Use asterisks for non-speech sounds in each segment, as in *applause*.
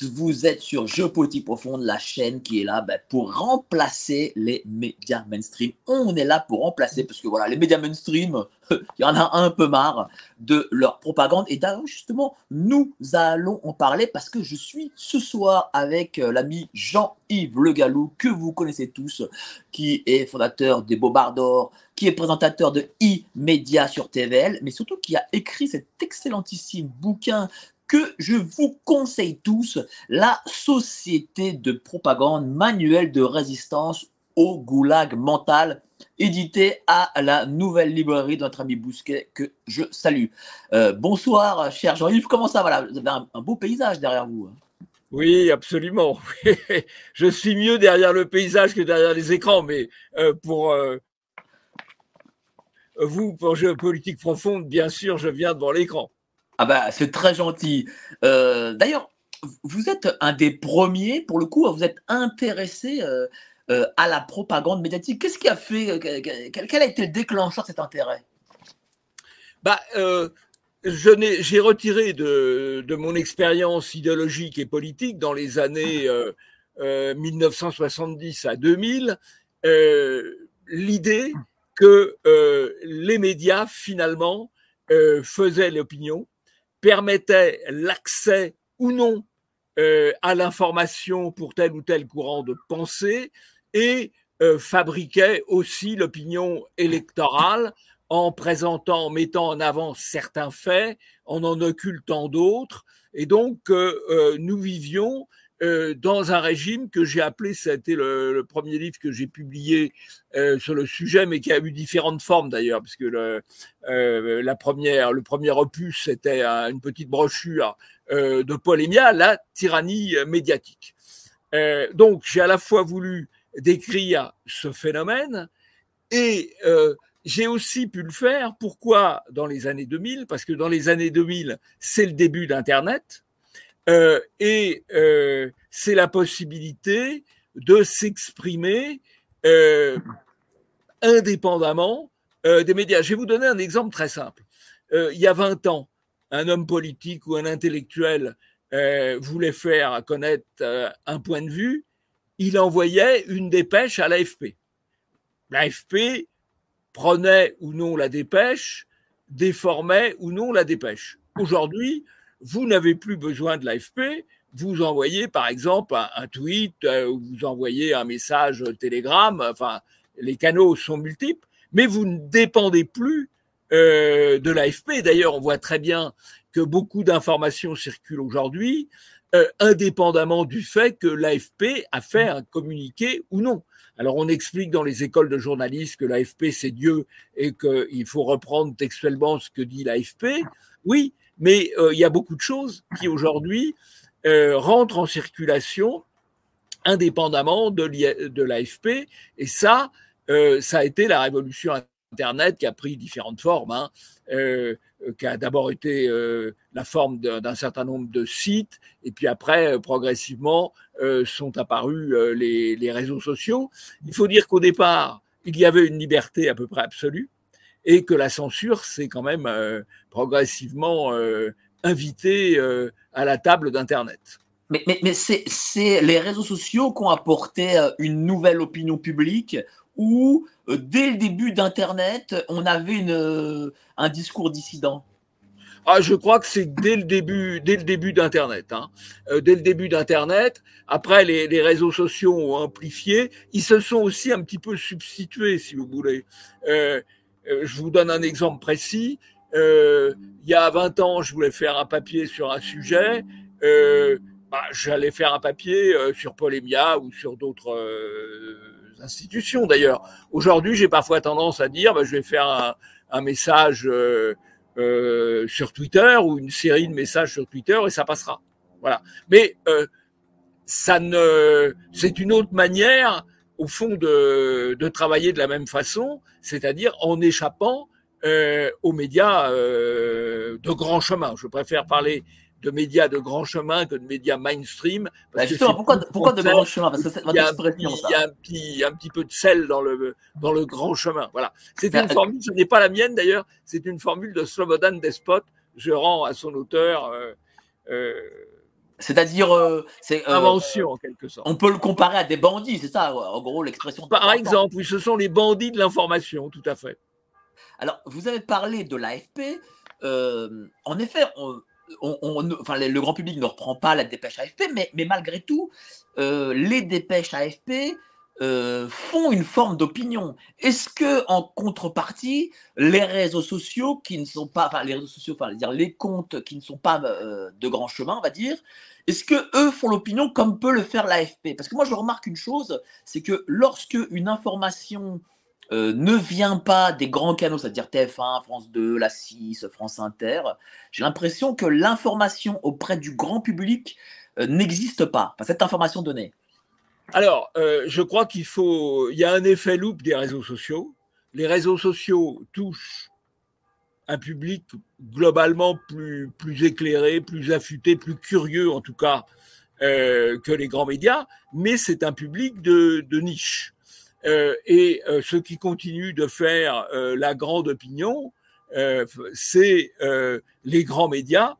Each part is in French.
Vous êtes sur Géopolitique Profonde, la chaîne qui est là ben, pour remplacer les médias mainstream. On est là pour remplacer, parce que voilà, les médias mainstream, *laughs* il y en a un peu marre de leur propagande. Et justement, nous allons en parler parce que je suis ce soir avec euh, l'ami Jean-Yves Le Gallou, que vous connaissez tous, qui est fondateur des Bobards qui est présentateur de e-média sur TVL, mais surtout qui a écrit cet excellentissime bouquin que je vous conseille tous, la Société de propagande manuel de résistance au goulag mental, édité à la nouvelle librairie de notre ami Bousquet, que je salue. Euh, bonsoir, cher Jean-Yves, comment ça va Vous avez un, beau paysage derrière vous. Hein? Oui, absolument. *laughs* je suis mieux derrière le paysage que derrière les écrans, mais euh, pour euh, vous, pour politique profonde, bien sûr, je viens devant l'écran. Ah bah c'est très gentil. Euh, d'ailleurs, vous êtes un des premiers, pour le coup, vous êtes intéressé euh, euh, à la propagande médiatique. Qu'est-ce qui a fait, quel, a été le déclencheur de cet intérêt? Bah, J'ai retiré de, de mon expérience idéologique et politique dans les années 1970 à 2000 l'idée que les médias, finalement, faisaient l'opinion permettait l'accès ou non euh, à l'information pour tel ou tel courant de pensée et euh, fabriquait aussi l'opinion électorale en présentant, en mettant en avant certains faits, en en occultant d'autres. Et donc, euh, nous vivions euh, dans un régime que j'ai appelé, ça a été le, premier livre que j'ai publié euh, sur le sujet, mais qui a eu différentes formes d'ailleurs, parce que le, euh, la première, le premier opus, c'était une petite brochure de Paul Émia, La tyrannie médiatique. donc j'ai à la fois voulu décrire ce phénomène et j'ai aussi pu le faire. Pourquoi dans les années 2000 Parce que dans les années 2000, c'est le début d'Internet. Euh, et euh, c'est la possibilité de s'exprimer euh, indépendamment des médias. Je vais vous donner un exemple très simple. il y a 20 ans, un homme politique ou un intellectuel voulait faire connaître un point de vue, il envoyait une dépêche à l'AFP. L'AFP prenait ou non la dépêche, déformait ou non la dépêche. Aujourd'hui, vous n'avez plus besoin de l'AFP, vous envoyez par exemple un, tweet, euh, ou vous envoyez un message Telegram, enfin, les canaux sont multiples, mais vous ne dépendez plus euh, de l'AFP. D'ailleurs, on voit très bien que beaucoup d'informations circulent aujourd'hui, euh, indépendamment du fait que l'AFP a fait un communiqué ou non. Alors on explique dans les écoles de journalistes que l'AFP c'est Dieu et qu'il faut reprendre textuellement ce que dit l'AFP. Oui, mais euh, il y a beaucoup de choses qui aujourd'hui euh, rentrent en circulation indépendamment de l'AFP. Et ça, euh, ça a été la révolution Internet qui a pris différentes formes, hein, qui a d'abord été la forme d'un certain nombre de sites, et puis après, progressivement, sont apparus les, les, réseaux sociaux. Il faut dire qu'au départ, il y avait une liberté à peu près absolue et que la censure s'est quand même euh, progressivement euh, invitée euh, à la table d'Internet. Mais, mais, mais c'est les réseaux sociaux qui ont apporté une nouvelle opinion publique où, dès le début d'Internet, on avait une, un discours dissident? Ah, je crois que c'est dès le début, dès le début d'Internet. Hein. dès le début d'Internet. Après, les, les, réseaux sociaux ont amplifié. Ils se sont aussi un petit peu substitués, si vous voulez. Euh, je vous donne un exemple précis. Euh, il y a 20 ans, je voulais faire un papier sur un sujet. Euh, bah, j'allais faire un papier euh, sur Polémia ou sur d'autres euh, institutions d'ailleurs. Aujourd'hui, j'ai parfois tendance à dire, bah, je vais faire un, un message euh, sur Twitter ou une série de messages sur Twitter et ça passera. Voilà. Mais ça ne, c'est une autre manière, au fond, de, de travailler de la même façon, c'est-à-dire en échappant euh, aux médias euh, de grand chemin. Je préfère parler de médias de grand chemin que de médias mainstream. Parce bah justement, pourquoi, pourquoi de grand chemin Parce que. Il y a un petit, un petit peu de sel dans le, dans le grand chemin. Voilà. C'est une formule, ce n'est pas la mienne d'ailleurs, c'est une formule de Slobodan Despot. Je rends à son auteur. Euh, c'est-à-dire, euh, c'est euh, invention en quelque sorte. On peut le comparer à des bandits, c'est ça, en gros l'expression. Par exemple, oui, ce sont les bandits de l'information, tout à fait. Alors, vous avez parlé de l'AFP. Euh, en effet, enfin, le grand public ne reprend pas la dépêche AFP, mais, mais malgré tout, euh, les dépêches AFP euh, font une forme d'opinion. Est-ce que en contrepartie, les réseaux sociaux qui ne sont pas, enfin les réseaux sociaux, enfin dire les comptes qui ne sont pas de grand chemin, on va dire, est-ce que eux font l'opinion comme peut le faire l'AFP Parce que moi je remarque une chose, c'est que lorsque une information euh, ne vient pas des grands canaux, c'est-à-dire TF1, France 2, la 6, France Inter, j'ai l'impression que l'information auprès du grand public euh, n'existe pas, cette information donnée. Alors, euh, je crois qu'il faut. Il y a un effet loupe des réseaux sociaux. Les réseaux sociaux touchent un public globalement plus, plus éclairé, plus affûté, plus curieux en tout cas que les grands médias, mais c'est un public de, de niche. Euh, et euh, ce qui continue de faire euh, la grande opinion, c'est les grands médias,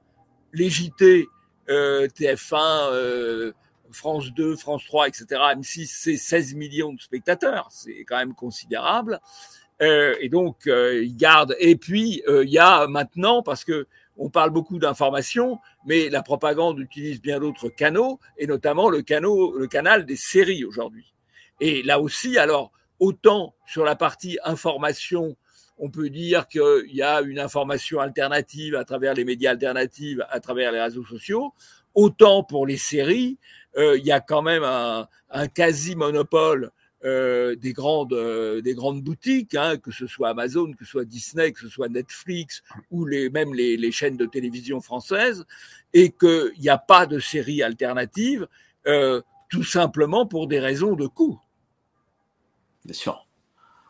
les JT, TF1, France 2, France 3, etc. M6, c'est 16 millions de spectateurs, c'est quand même considérable. et donc, ils gardent. Et puis, il y a maintenant, parce que on parle beaucoup d'information, mais la propagande utilise bien d'autres canaux, et notamment le, canal, le canal des séries aujourd'hui. Et là aussi, alors, autant sur la partie information, on peut dire qu'il y a une information alternative à travers les médias alternatifs, à travers les réseaux sociaux, autant pour les séries, euh, il y a quand même un, quasi-monopole euh, des grandes euh, des grandes boutiques, hein, que ce soit Amazon, que ce soit Disney, que ce soit Netflix ou les, même les, les chaînes de télévision françaises, et qu'il n'y a pas de séries alternatives, tout simplement pour des raisons de coût. Bien sûr.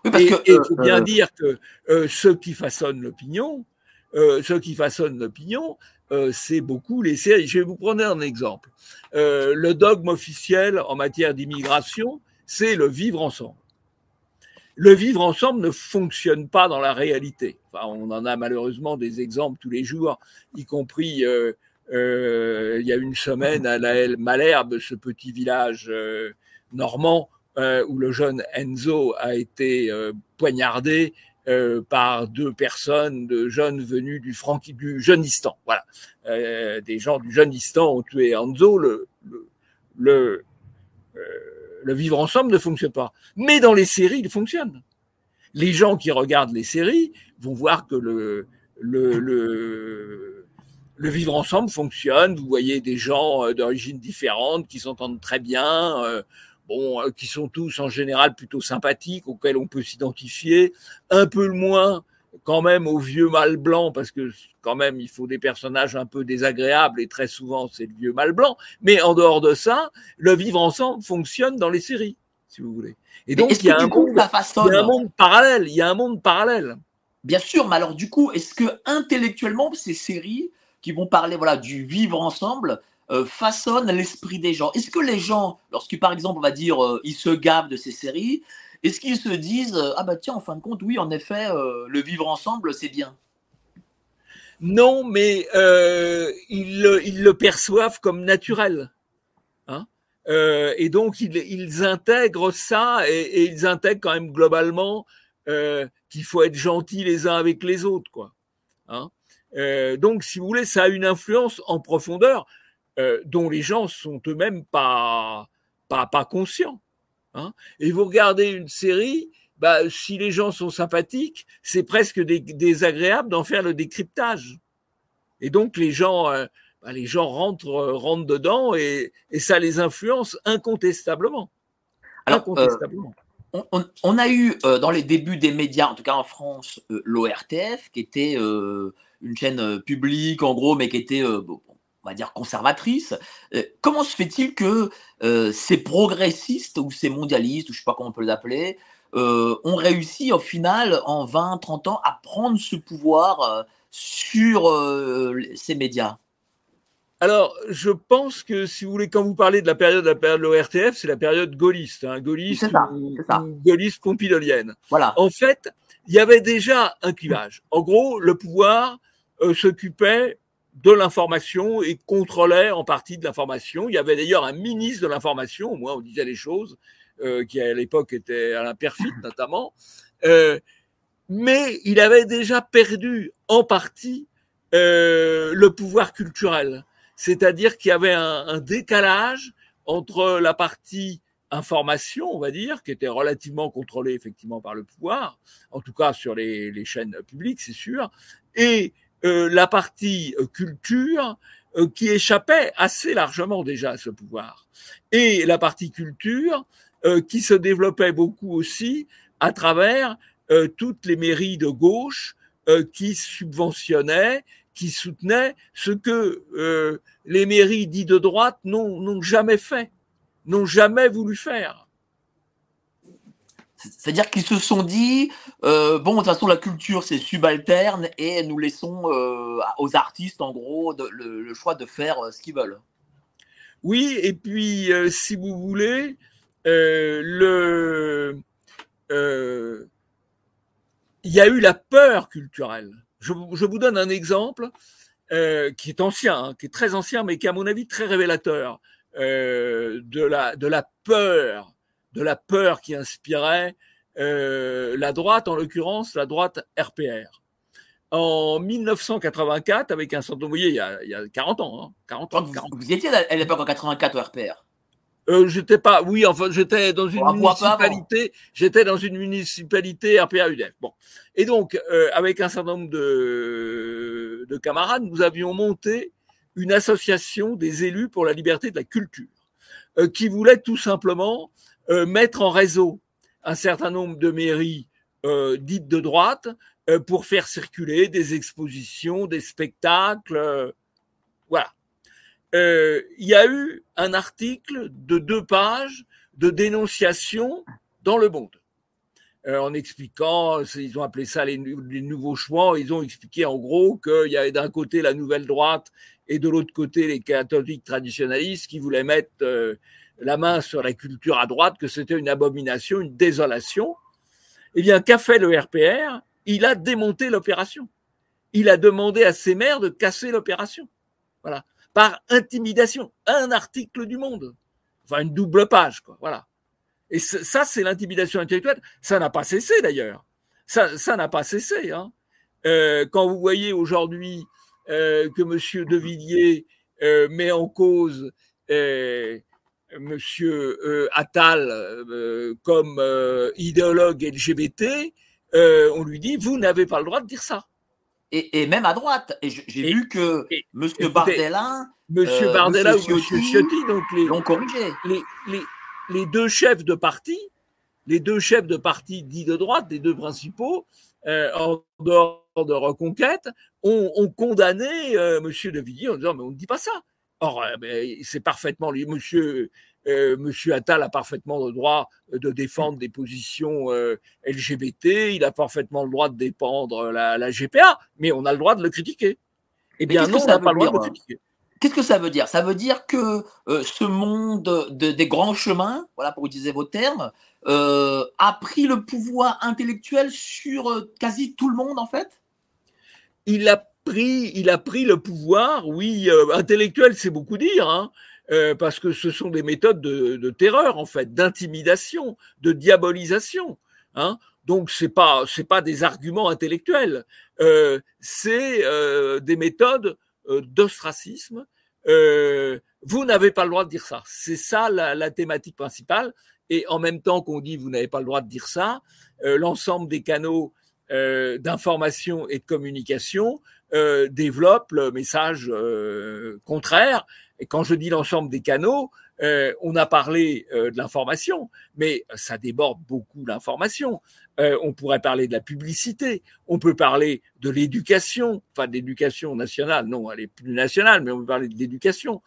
et il faut bien euh, dire que euh, ceux qui façonnent l'opinion, euh, ceux qui façonnent l'opinion, c'est beaucoup séries. Je vais vous prendre un exemple. le dogme officiel en matière d'immigration, c'est le vivre ensemble. Le vivre ensemble ne fonctionne pas dans la réalité. On en a malheureusement des exemples tous les jours, y compris il y a une semaine à la Malherbe, ce petit village normand euh, où le jeune Enzo a été euh, poignardé euh, par deux personnes de jeunes venus du Franqui, du Jeunistan. Voilà, des gens du Jeunistan ont tué Enzo. Le, le, le, vivre ensemble ne fonctionne pas, mais dans les séries, il fonctionne. Les gens qui regardent les séries vont voir que le, le, le, le vivre ensemble fonctionne. Vous voyez des gens d'origine différente qui s'entendent très bien. Euh, qui sont tous en général plutôt sympathiques, auxquels on peut s'identifier, un peu moins quand même aux vieux mâles blancs, parce que quand même il faut des personnages un peu désagréables, et très souvent c'est le vieux mâle blanc, mais en dehors de ça, le vivre ensemble fonctionne dans les séries, si vous voulez. Et donc il y, a un monde, il y a un monde parallèle, il y a un monde parallèle. Bien sûr, mais alors du coup, est-ce que intellectuellement ces séries qui vont parler voilà du vivre ensemble, euh, façonne l'esprit des gens. Est-ce que les gens, lorsqu'ils par exemple, on va dire, euh, ils se gavent de ces séries, est-ce qu'ils se disent, euh, ah bah tiens, en fin de compte, oui, en effet, le vivre ensemble, c'est bien? Non, mais ils, le perçoivent comme naturel. Hein et donc, ils, intègrent ça et, ils intègrent quand même globalement qu'il faut être gentil les uns avec les autres. quoi. Hein donc, si vous voulez, ça a une influence en profondeur. Euh, dont les gens sont eux-mêmes pas, pas, pas conscients. Hein. Et vous regardez une série, bah, si les gens sont sympathiques, c'est presque désagréable d'en faire le décryptage. Et donc les gens, euh, bah, les gens rentrent, euh, rentrent dedans et, ça les influence incontestablement. incontestablement. on, a eu dans les débuts des médias, en tout cas en France, l'ORTF, qui était une chaîne publique en gros, mais qui était on va dire conservatrice. Euh, comment se fait-il que euh, ces progressistes ou ces mondialistes, ou je ne sais pas comment on peut les appeler, euh, ont réussi au final, en 20-30 ans, à prendre ce pouvoir sur ces médias? Alors, je pense que si vous voulez, quand vous parlez de la période de la période de l'ORTF, c'est la période gaulliste, hein, gaulliste ou, gaulliste pompidolienne. Voilà. En fait, il y avait déjà un clivage. En gros, le pouvoir s'occupait de l'information et contrôlait en partie de l'information. Il y avait d'ailleurs un ministre de l'information, au moins on disait les choses, euh, qui à l'époque était Alain Perfit *laughs* notamment, euh, mais il avait déjà perdu en partie euh, le pouvoir culturel. C'est-à-dire qu'il y avait un, un, décalage entre la partie information, on va dire, qui était relativement contrôlée effectivement par le pouvoir, en tout cas sur les, les chaînes publiques, c'est sûr, et la partie euh, culture euh, qui échappait assez largement déjà à ce pouvoir, et la partie culture qui se développait beaucoup aussi à travers toutes les mairies de gauche qui subventionnaient, qui soutenaient ce que les mairies dites de droite n'ont jamais fait, n'ont jamais voulu faire. C'est-à-dire qu'ils se sont dit, euh, bon, de toute façon, la culture, c'est subalterne et nous laissons euh, aux artistes, en gros, le, choix de faire euh, ce qu'ils veulent. Oui, et puis, si vous voulez, le, il y a eu la peur culturelle. Je, vous donne un exemple qui est ancien, hein, qui est très ancien, mais qui, à mon avis, très révélateur de, la, de la peur de la peur qui inspirait euh, la droite, en l'occurrence la droite RPR. En 1984, avec un certain il y a, il y a 40 ans, hein, 40 ans, vous, y étiez à l'époque en 84 au RPR euh, j'étais pas, oui, enfin, j'étais dans une municipalité, j'étais dans une municipalité RPA UDF. Bon. Et donc, euh, avec un certain nombre de, de camarades, nous avions monté une association des élus pour la liberté de la culture, euh, qui voulait tout simplement mettre en réseau un certain nombre de mairies euh, dites de droite euh, pour faire circuler des expositions, des spectacles. voilà. Il y a eu un article de deux pages de dénonciation dans le monde. en expliquant, ils ont appelé ça les, nouveaux choix, ils ont expliqué en gros qu'il y avait d'un côté la nouvelle droite et de l'autre côté les catholiques traditionnalistes qui voulaient mettre la main sur la culture à droite, que c'était une abomination, une désolation. Eh bien, qu'a fait le RPR Il a démonté l'opération. Il a demandé à ses maires de casser l'opération. Voilà. Par intimidation. Un article du monde. Enfin, une double page, quoi. Voilà. Et ça, c'est l'intimidation intellectuelle. Ça n'a pas cessé, d'ailleurs. Ça, n'a pas cessé. Hein. Euh, quand vous voyez aujourd'hui euh, que M. De Villiers euh, met en cause Monsieur euh, Attal euh, comme euh, idéologue LGBT, on lui dit vous n'avez pas le droit de dire ça. Et, même à droite. Et j'ai vu que Monsieur Bardella, Monsieur Bardella ou Monsieur Ciotti, donc les, l'ont corrigé. Les, deux chefs de parti, les deux chefs de parti dits de droite, les deux principaux, en dehors de Reconquête, ont, condamné Monsieur De Villiers en disant mais on ne dit pas ça. Or, euh, c'est parfaitement, monsieur, euh, monsieur Attal a parfaitement le droit de défendre des positions euh, LGBT, il a parfaitement le droit de défendre la, GPA, mais on a le droit de le critiquer. Eh bien non, on n'a pas le droit de le critiquer. Qu'est-ce que ça veut dire? Ça veut dire que ce monde des grands chemins, voilà pour utiliser vos termes, a pris le pouvoir intellectuel sur quasi tout le monde en fait? Il a pris, il a pris le pouvoir, oui, euh, intellectuel, c'est beaucoup dire, hein, euh, parce que ce sont des méthodes de, terreur, en fait, d'intimidation, de diabolisation. Hein. Donc, c'est pas, c'est pas des arguments intellectuels, euh, c'est des méthodes d'ostracisme. vous n'avez pas le droit de dire ça. C'est ça la, la, thématique principale. et en même temps qu'on dit vous n'avez pas le droit de dire ça, l'ensemble des canaux d'information et de communication développent le message contraire. Et quand je dis l'ensemble des canaux, euh, on a parlé euh, de l'information, mais ça déborde beaucoup l'information. Euh, on pourrait parler de la publicité, on peut parler de l'éducation, enfin de l'éducation nationale, non, elle est plus nationale, mais on peut parler de l'éducation.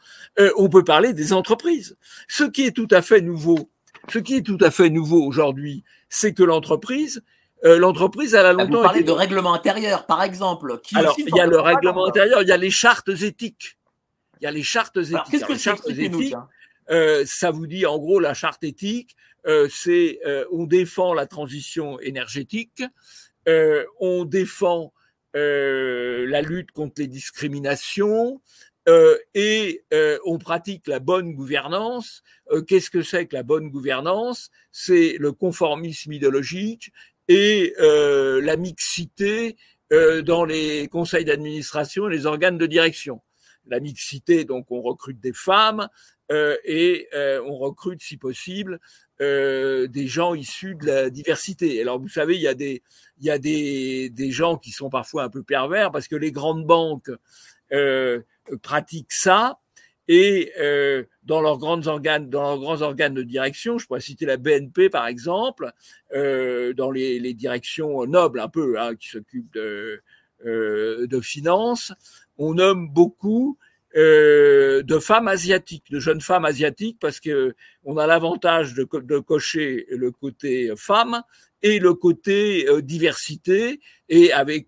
on peut parler des entreprises. Ce qui est tout à fait nouveau, ce qui est tout à fait nouveau aujourd'hui, c'est que l'entreprise l'entreprise, elle a longtemps. Vous parlez de règlement intérieur, par exemple. Alors, il y a le règlement intérieur, il y a les chartes éthiques. Il y a les chartes éthiques. Qu'est-ce que les chartes éthiques euh, ça vous dit en gros la charte éthique, euh, c'est euh, on défend la transition énergétique, euh, on défend euh, la lutte contre les discriminations et on pratique la bonne gouvernance. Qu'est-ce que c'est que la bonne gouvernance? C'est le conformisme idéologique et la mixité dans les conseils d'administration et les organes de direction la mixité, donc on recrute des femmes, euh, et euh, on recrute, si possible, euh, des gens issus de la diversité. Alors vous savez, il y a des il y a des, des gens qui sont parfois un peu pervers parce que les grandes banques pratiquent ça et dans leurs grands organes dans leurs grands organes de direction, je pourrais citer la BNP par exemple, dans les, directions nobles un peu hein, qui s'occupent de de finances, on nomme beaucoup euh, de femmes asiatiques, de jeunes femmes asiatiques, parce que on a l'avantage de, de, cocher le côté femme et le côté euh, diversité, et avec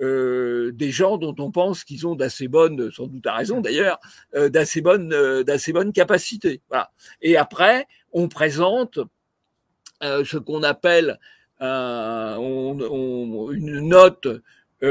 euh, euh, des gens dont on pense qu'ils ont d'assez bonnes, sans doute à raison d'ailleurs, d'assez bonnes, d'assez bonnes capacités. Voilà. Et après, on présente ce qu'on appelle on, on, une note ESG,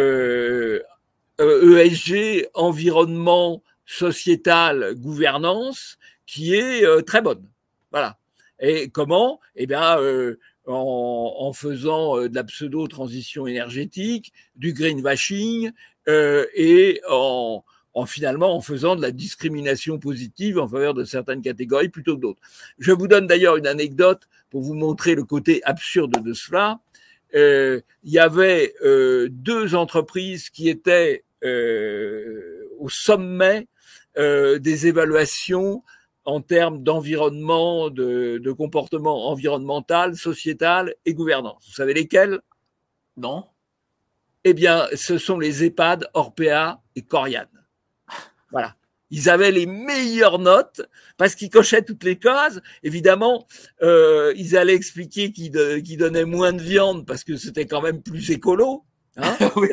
euh, e environnement sociétal, gouvernance, qui est euh, très bonne. Voilà. Et comment? Eh bien, euh, en, en, faisant de la pseudo-transition énergétique, du greenwashing et en, en finalement en faisant de la discrimination positive en faveur de certaines catégories plutôt que d'autres. Je vous donne d'ailleurs une anecdote pour vous montrer le côté absurde de cela. Euh, il y avait euh, deux entreprises qui étaient euh, au sommet euh, des évaluations en termes d'environnement, de, de, comportement environnemental, sociétal et gouvernance. Vous savez lesquels? Non. Eh bien, ce sont les EHPAD, Orpea et Corian. Voilà. Ils avaient les meilleures notes parce qu'ils cochaient toutes les cases. Évidemment, euh, ils allaient expliquer qu'ils, qu'ils donnaient moins de viande parce que c'était quand même plus écolo. Hein *laughs* oui.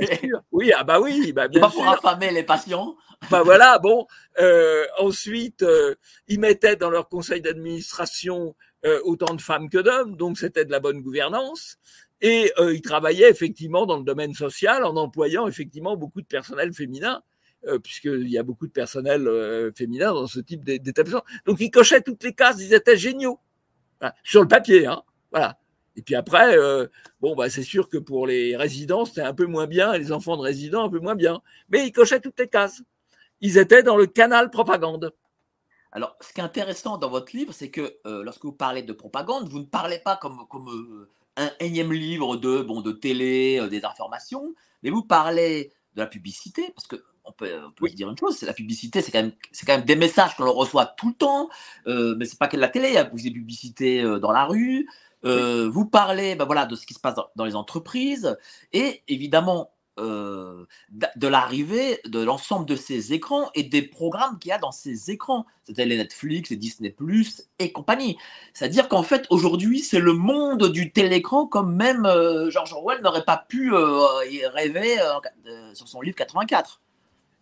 oui, ah bah oui, bah bien pas pour affamer les patients. Bah voilà, bon. Euh, ensuite, euh, ils mettaient dans leur conseil d'administration euh, autant de femmes que d'hommes, donc c'était de la bonne gouvernance. Et euh, ils travaillaient effectivement dans le domaine social en employant effectivement beaucoup de personnel féminin, euh, puisqu'il y a beaucoup de personnel euh, féminin dans ce type d'établissement. Donc ils cochaient toutes les cases, ils étaient géniaux. sur le papier, hein. Voilà. Et puis après, euh, bon, bah, c'est sûr que pour les résidents, c'était un peu moins bien, et les enfants de résidents, un peu moins bien. Mais ils cochaient toutes les cases. Ils étaient dans le canal propagande. Alors, ce qui est intéressant dans votre livre, c'est que euh, lorsque vous parlez de propagande, vous ne parlez pas comme, comme euh, un énième livre de, bon, de télé, des informations, mais vous parlez de la publicité, parce que on peut, on peut dire une chose, c'est la publicité, c'est quand même, c'est quand même des messages qu'on reçoit tout le temps, mais c'est pas que la télé, il y a des publicités dans la rue, euh, vous parlez ben voilà, de ce qui se passe dans, les entreprises et évidemment euh, de l'arrivée de l'ensemble de ces écrans et des programmes qu'il y a dans ces écrans, c'est-à-dire les Netflix, les Disney Plus et compagnie. C'est-à-dire qu'en fait aujourd'hui c'est le monde du télécran comme même euh, George Orwell n'aurait pas pu y rêver sur son livre 84.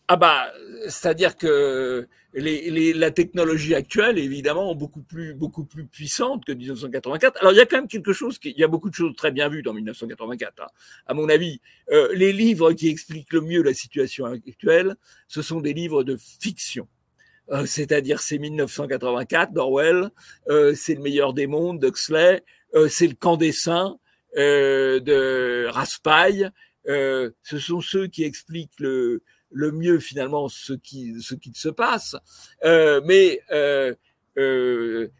Ah bah, c'est-à-dire que les, les, la technologie actuelle est évidemment beaucoup plus beaucoup plus puissante que 1984. Alors il y a quand même quelque chose, qui, il y a beaucoup de choses très bien vues dans 1984. Hein. À mon avis, euh, les livres qui expliquent le mieux la situation actuelle, ce sont des livres de fiction. Euh, c'est-à-dire c'est 1984 d'Orwell, euh, c'est le meilleur des mondes d'Huxley, euh, c'est le camp des saints euh, de Raspail. ce sont ceux qui expliquent le le mieux finalement ce qui ce qui se passe. Euh, mais euh,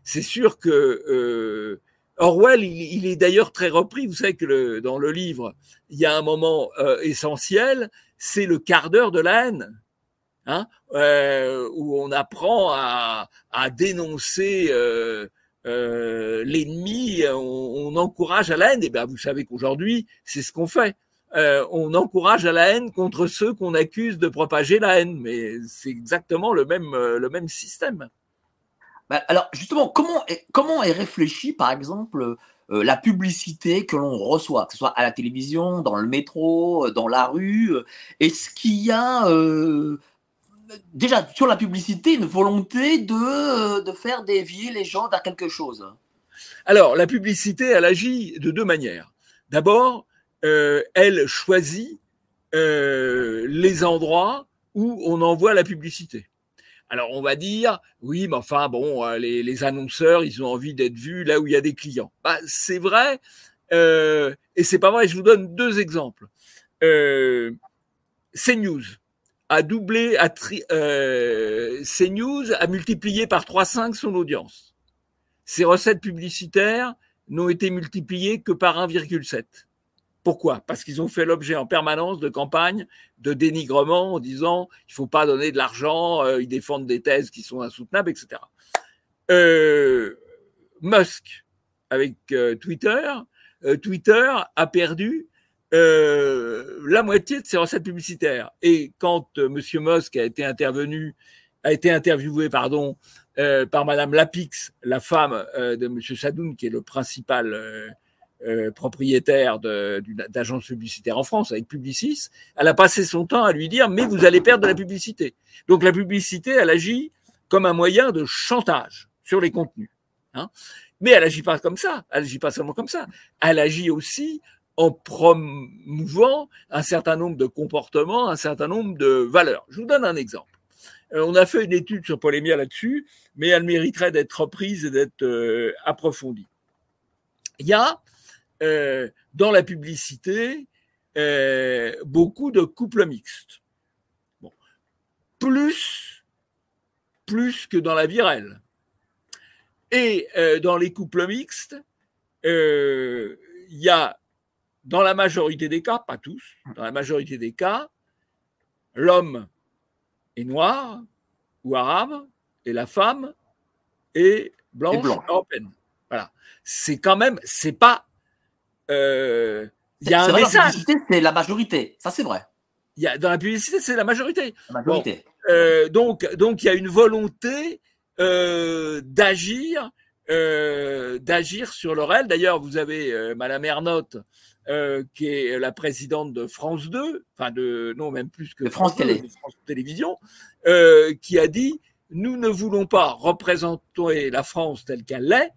c'est sûr que Orwell, il, est d'ailleurs très repris. Vous savez que dans le livre, il y a un moment essentiel, c'est le quart d'heure de la haine. Hein, où on apprend à, dénoncer l'ennemi, on, encourage à la haine. Et bien, vous savez qu'aujourd'hui, c'est ce qu'on fait. Euh, on encourage à la haine contre ceux qu'on accuse de propager la haine. Mais c'est exactement le même, euh, le même système. Bah, alors justement, comment est, comment est réfléchi, par exemple, euh, la publicité que l'on reçoit, que ce soit à la télévision, dans le métro, dans la rue Est-ce qu'il y a déjà sur la publicité une volonté de, de faire dévier les gens vers quelque chose? Alors, la publicité, elle agit de deux manières. D'abord, elle choisit euh, les endroits où on envoie la publicité. Alors on va dire, oui, mais enfin bon, euh, les, annonceurs, ils ont envie d'être vus là où il y a des clients. Bah, c'est vrai, euh, et c'est pas vrai. Je vous donne deux exemples. Euh, CNews a doublé, a CNews a multiplié par 3,5 son audience. Ses recettes publicitaires n'ont été multipliées que par 1,7. Pourquoi? Parce qu'ils ont fait l'objet en permanence de campagnes de dénigrement en disant il faut pas donner de l'argent, euh, ils défendent des thèses qui sont insoutenables, etc. Euh, Musk avec euh, Twitter, Twitter a perdu la moitié de ses recettes publicitaires. Et quand Monsieur Musk a été intervenu, a été interviewé, pardon, par Madame Lapix, la femme de Monsieur Sadoun, qui est le principal euh, propriétaire d'agence publicitaire en France avec Publicis, elle a passé son temps à lui dire mais vous allez perdre de la publicité. Donc la publicité, elle agit comme un moyen de chantage sur les contenus. Hein. Mais elle agit pas comme ça, elle agit pas seulement comme ça, elle agit aussi en promouvant un certain nombre de comportements, un certain nombre de valeurs. Je vous donne un exemple. Euh, on a fait une étude sur Polémia là-dessus, mais elle mériterait d'être reprise et d'être euh, approfondie. Il y a euh, dans la publicité euh, beaucoup de couples mixtes. Plus, plus que dans la vie réelle. Et euh, dans les couples mixtes, il y a, dans la majorité des cas, pas tous, dans la majorité des cas, l'homme est noir ou arabe et la femme est blanche, européenne. Voilà. C'est quand même, c'est pas euh, il y a un message. c'est la majorité, ça c'est vrai. Il y a, dans la publicité, c'est la majorité. Euh, donc, donc il y a une volonté euh, d'agir, d'agir sur le réel. D'ailleurs, vous avez Madame Ernotte, qui est la présidente de France 2, enfin de non même plus que France, Télé. France Télévisions, qui a dit nous ne voulons pas représenter la France telle qu'elle est,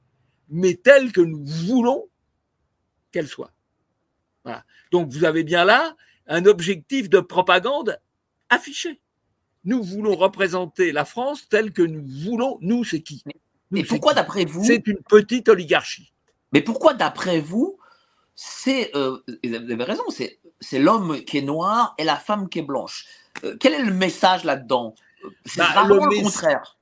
mais telle que nous voulons qu'elle soit. Voilà. Donc vous avez bien là un objectif de propagande affiché. Nous voulons représenter la France telle que nous voulons. Nous, c'est qui? Mais pourquoi, d'après vous C'est une petite oligarchie. Mais pourquoi, d'après vous, c'est, euh, vous avez raison, c'est, c'est l'homme qui est noir et la femme qui est blanche. Euh, quel est le message là-dedans? C'est bah, le, contraire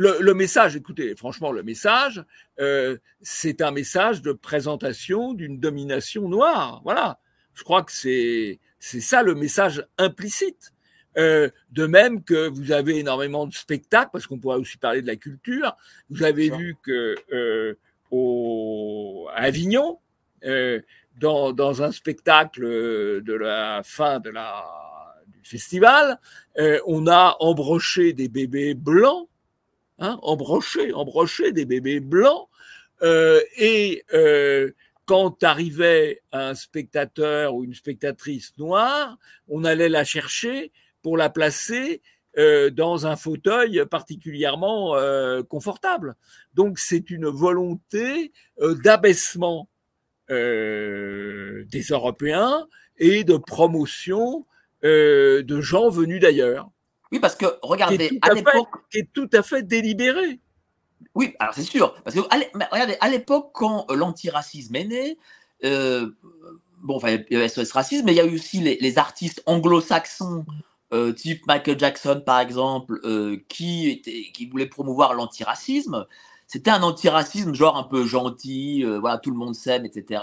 le, message, écoutez, franchement, le message, euh, c'est un message de présentation d'une domination noire. Voilà. Je crois que c'est c'est ça le message implicite. Euh, de même que vous avez énormément de spectacles, parce qu'on pourrait aussi parler de la culture. Vous avez vu que euh, au, à Avignon, dans, dans un spectacle de la fin de la, du festival, on a embroché des bébés blancs hein, embrochés, des bébés blancs. Euh, et euh, quand arrivait un spectateur ou une spectatrice noire, on allait la chercher pour la placer euh, dans un fauteuil particulièrement confortable. Donc c'est une volonté d'abaissement des Européens et de promotion de gens venus d'ailleurs. Oui, parce que regardez, à, l'époque. Qui est tout à fait délibéré. Oui, alors c'est sûr. Parce que regardez, à l'époque, quand euh, l'antiracisme est né, euh, bon, enfin, il y avait ce racisme, mais il y a eu aussi les, artistes anglo-saxons type Michael Jackson par exemple, qui, était, qui voulait promouvoir l'antiracisme. C'était un antiracisme genre un peu gentil, voilà, tout le monde s'aime, etc.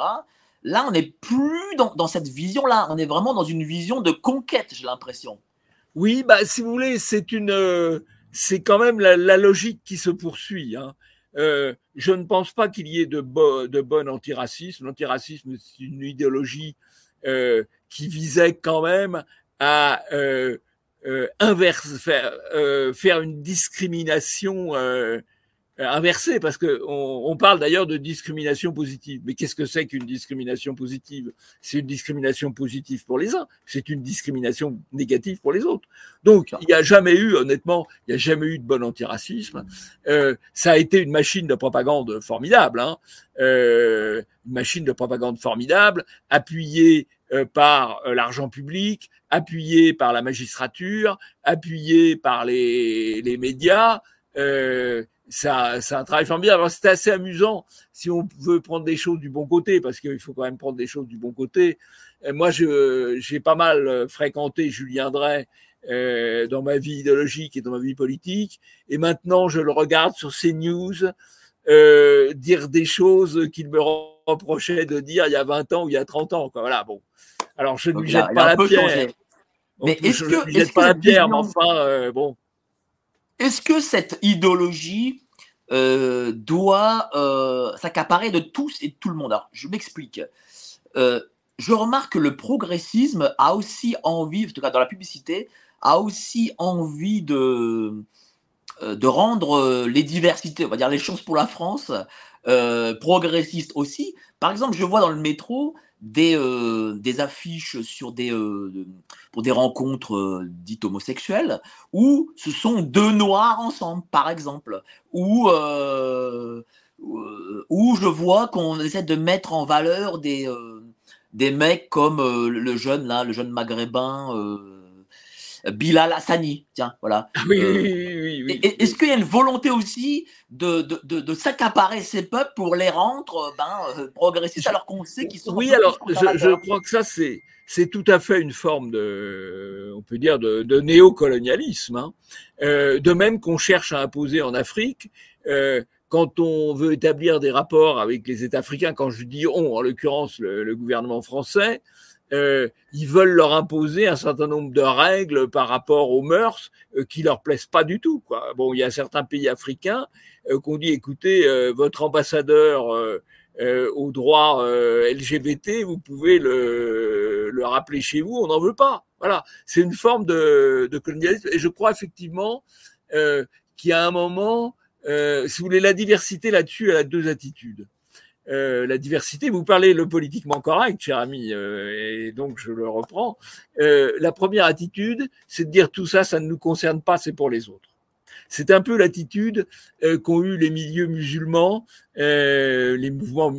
Là, on n'est plus dans, dans cette vision-là, on est vraiment dans une vision de conquête, j'ai l'impression. Oui, bah, si vous voulez, c'est une, c'est quand même la, logique qui se poursuit. Hein. Euh, je ne pense pas qu'il y ait de, bo de bon antiracisme. L'antiracisme, c'est une idéologie euh, qui visait quand même à euh, euh inverse, faire, euh, faire, une discrimination euh, euh, inversé, parce que on, on parle d'ailleurs de discrimination positive. Mais qu'est-ce que c'est qu'une discrimination positive? C'est une discrimination positive pour les uns, c'est une discrimination négative pour les autres. Donc, il n'y a jamais eu, honnêtement, il n'y a jamais eu de bon antiracisme. Euh, ça a été une machine de propagande formidable, hein. euh, une machine de propagande formidable, appuyée euh, par euh, l'argent public, appuyée par la magistrature, appuyée par les, les médias. Euh, c'est un, travail formidable. Alors c'était assez amusant si on veut prendre des choses du bon côté, parce qu'il faut quand même prendre des choses du bon côté. Et moi, j'ai pas mal euh, fréquenté Julien Drey euh, dans ma vie idéologique et dans ma vie politique, et maintenant je le regarde sur CNews euh, dire des choses qu'il me reprochait de dire il y a 20 ans ou il y a 30 ans. Quoi. Voilà, bon. Alors je ne lui jette pas la pierre. Mais est-ce que, je lui jette pas la pierre, mais enfin, euh, bon. Est-ce que cette idéologie euh, doit euh, s'accaparer de tous et de tout le monde? Alors, je m'explique. Euh, je remarque que le progressisme a aussi envie, en tout cas dans la publicité, a aussi envie de, euh, de rendre les diversités, on va dire les choses pour la France, progressistes aussi. Par exemple, je vois dans le métro des, euh, des affiches euh, pour des rencontres euh, dites homosexuelles où ce sont deux noirs ensemble, par exemple, où, où je vois qu'on essaie de mettre en valeur des, des mecs comme le jeune là, le jeune maghrébin. Bilal Hassani, tiens, voilà. Oui, oui, oui, Est-ce qu'il y a une volonté aussi de, de, de, de s'accaparer ces peuples pour les rendre ben, progressistes alors qu'on sait qu'ils sont. Oui, alors je, je, crois que ça, c'est. C'est tout à fait une forme de, on peut dire, de, de néocolonialisme. Hein. Euh, de même qu'on cherche à imposer en Afrique, euh, quand on veut établir des rapports avec les États africains, quand je dis on, en l'occurrence le, le, gouvernement français, euh, ils veulent leur imposer un certain nombre de règles par rapport aux mœurs euh, qui leur plaisent pas du tout. Quoi. Bon, il y a certains pays africains euh, qu'on dit, écoutez, euh, votre ambassadeur euh, euh, au droit LGBT, vous pouvez le, le rappeler chez vous, on n'en veut pas. Voilà, c'est une forme de, de, colonialisme. Et je crois effectivement qu'il y a un moment, si vous voulez, la diversité là-dessus, elle a deux attitudes. Euh, la diversité. Vous parlez le politiquement correct, cher ami, euh, et donc je le reprends. Euh, la première attitude, c'est de dire tout ça, ça ne nous concerne pas, c'est pour les autres. C'est un peu l'attitude euh, qu'ont eu les milieux musulmans, euh, les, mouvements,